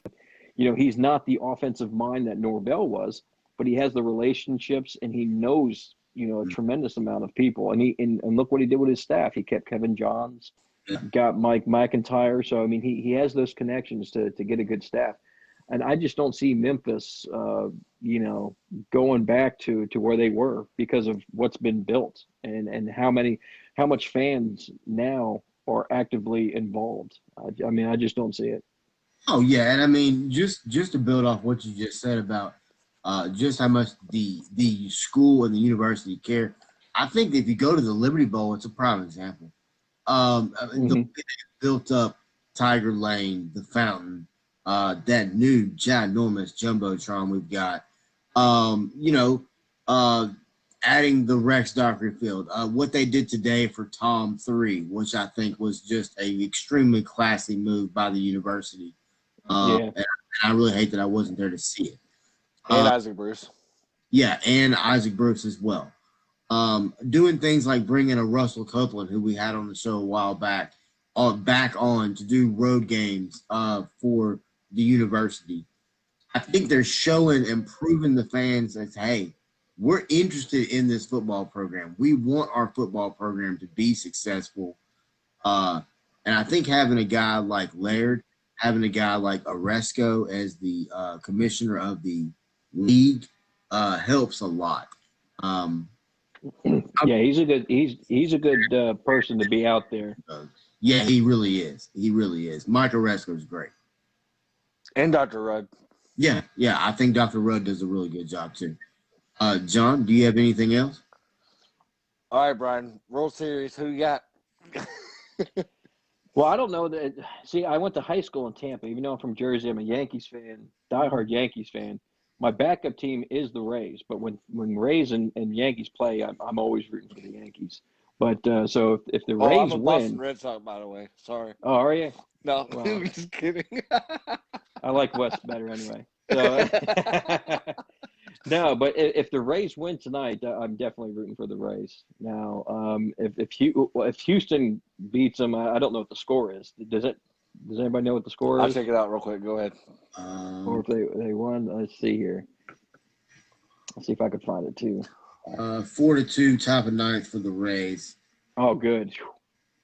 you know, he's not the offensive mind that Norvell was, but he has the relationships and he knows you know a Mhm. tremendous amount of people. And he and, and look what he did with his staff. He kept Kevin Johns, Yeah. got Mike MacIntyre. So I mean, he he has those connections to to get a good staff. And I just don't see Memphis, uh, you know, going back to, to where they were because of what's been built and, and how many, how much fans now are actively involved. I, I mean, I just don't see it. Oh yeah, and I mean just just to build off what you just said about uh, just how much the the school and the university care. I think if you go to the Liberty Bowl, it's a prime example. Um, mean, the way they built up Tiger Lane, the fountain, uh, that new ginormous jumbotron we've got. Um, you know, uh, adding the Rex Dockery Field, uh, what they did today for Tom Three, which I think was just a extremely classy move by the university. Um, Yeah. and I really hate that I wasn't there to see it. and Uh, Isaac Bruce. yeah, and Isaac Bruce as well. Um, doing things like bringing a Russell Copeland, who we had on the show a while back, on back on to do road games uh, for the university. I think they're showing and proving the fans that hey, we're interested in this football program. We want our football program to be successful. Uh, and I think having a guy like Laird, having a guy like Aresco as the uh, commissioner of the league uh, helps a lot. Um, Yeah, he's a good, he's, he's a good uh, person to be out there. Yeah, he really is. He really is. Mike Aresco is great. And Dr. Rudd. Yeah, yeah. I think Dr. Rudd does a really good job too. Uh, John, do you have anything else? All right, Brian. World Series. Who you got? Well, I don't know that. See, I went to high school in Tampa. Even though I'm from Jersey, I'm a Yankees fan, diehard Yankees fan. My backup team is the Rays, but when when Rays and, and Yankees play, I'm, I'm always rooting for the Yankees. But uh, so if, if the Oh, Rays I'm a Boston win, Red Sox, by the way. Sorry. oh, are you? No, Wow. I'm just kidding. I like West better anyway. So, no, but i- if the Rays win tonight, uh, I'm definitely rooting for the Rays. Now, um, if if, Hu- if Houston beats them, I I don't know what the score is. Does it? Does anybody know what the score I'll is? check it out real quick. Go ahead. Or Um, if they they won? Let's see here. Let's see if I can find it too. uh, four to two, top of ninth for the Rays. Oh, good.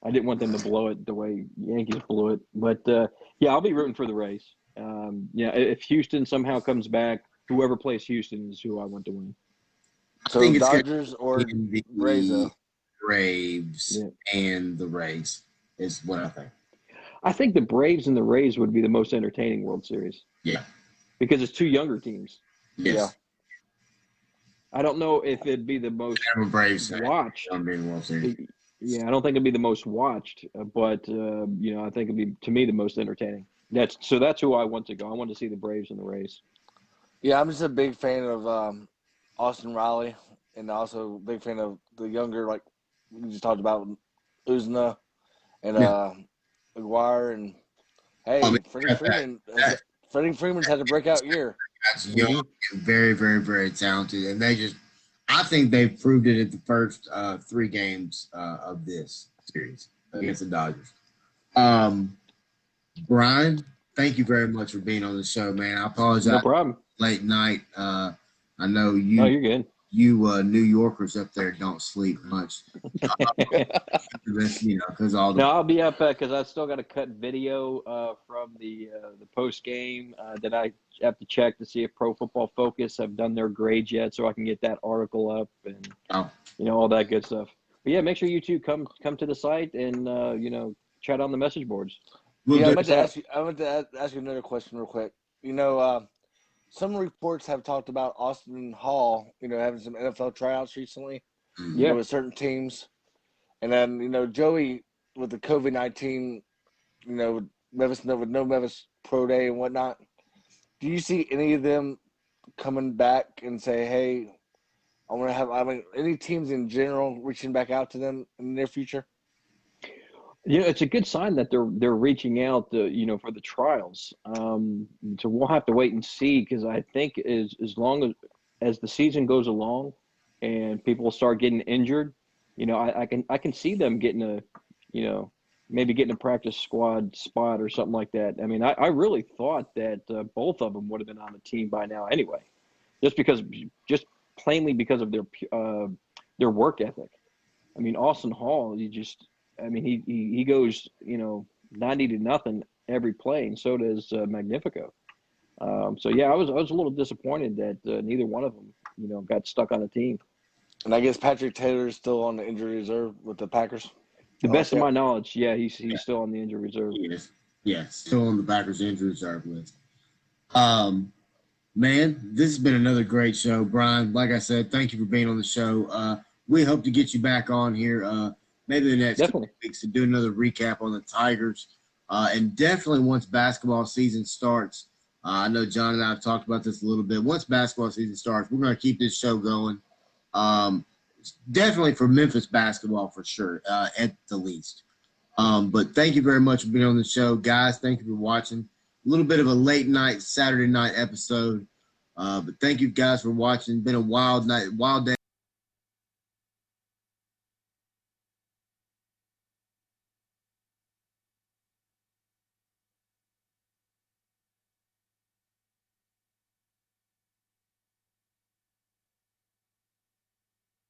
I didn't want them to blow it the way Yankees blew it, but uh, yeah, I'll be rooting for the Rays. Um, yeah, if Houston somehow comes back, whoever plays Houston is who I want to win. So think it's Dodgers or the Rays. Braves Yeah. and the Rays is what I think. I think the Braves and the Rays would be the most entertaining World Series. Yeah. Because it's two younger teams. Yes. Yeah. I don't know if it'd be the most I'm a Braves fan. watched. I'm being World Series. Yeah, I don't think it'd be the most watched, uh, but uh, you know, I think it'd be to me the most entertaining. That's so. That's who I want to go. I want to see the Braves and the Rays. Yeah, I'm just a big fan of um, Austin Riley, and also a big fan of the younger, like we just talked about, Uzna and Yeah. uh, Aguirre, and hey, I mean, Freddie that- Freeman. Freddie Freeman's had a breakout year. That's young very, very, very talented. And they just, I think they've proved it at the first uh, three games uh, of this series against the Dodgers. Um, Brian, thank you very much for being on the show, man. I apologize. No problem. Late night. Uh, I know you, No, you're good. you uh, New Yorkers up there don't sleep much. you know, because all the No, I'll be up because I still got to cut video uh, from the uh, the post game. Uh, that I have to check to see if Pro Football Focus have done their grades yet, so I can get that article up and Oh. you know all that good stuff. But yeah, make sure you two come come to the site and uh, you know chat on the message boards. We'll yeah, I do- meant to ask you. I meant to ask, ask you another question real quick. You know, uh, some reports have talked about Austin Hall. You know, having some NFL tryouts recently. Mhm. you Yeah. know, with certain teams. And then, you know, Joey with the COVID 19, you know, with Memphis, no, with no Memphis Pro Day and whatnot. Do you see any of them coming back and say, hey, I want to have, I mean, any teams in general reaching back out to them in the near future? You know, it's a good sign that they're they're reaching out, uh, you know, for the trials. Um, so we'll have to wait and see because I think as as long as as the season goes along and people start getting injured, you know, I, I can I can see them getting a, you know, maybe getting a practice squad spot or something like that. I mean, I, I really thought that uh, both of them would have been on the team by now anyway, just because just plainly because of their uh, their work ethic. I mean, Austin Hall, you just I mean, he, he, he goes, you know, 90 to nothing every play, and so does uh, Magnifico. Um, so, yeah, I was I was a little disappointed that uh, neither one of them, you know, got stuck on the team. And I guess Patrick Taylor is still on the injury reserve with the Packers. The Oh, best of my knowledge, yeah, he's he's still on the injury reserve. Yes. Yeah, still on the Packers injury reserve list. Um, man, this has been another great show, Brian. Like I said, thank you for being on the show. Uh, we hope to get you back on here, uh, maybe the next couple Definitely. weeks to do another recap on the Tigers, uh, and definitely once basketball season starts. Uh, I know John and I have talked about this a little bit. Once basketball season starts, we're going to keep this show going. Um, definitely for Memphis basketball for sure, uh, at the least. Um, but thank you very much for being on the show, guys. Thank you for watching. A little bit of a late night Saturday night episode, uh, but thank you guys for watching. Been a wild night, wild day.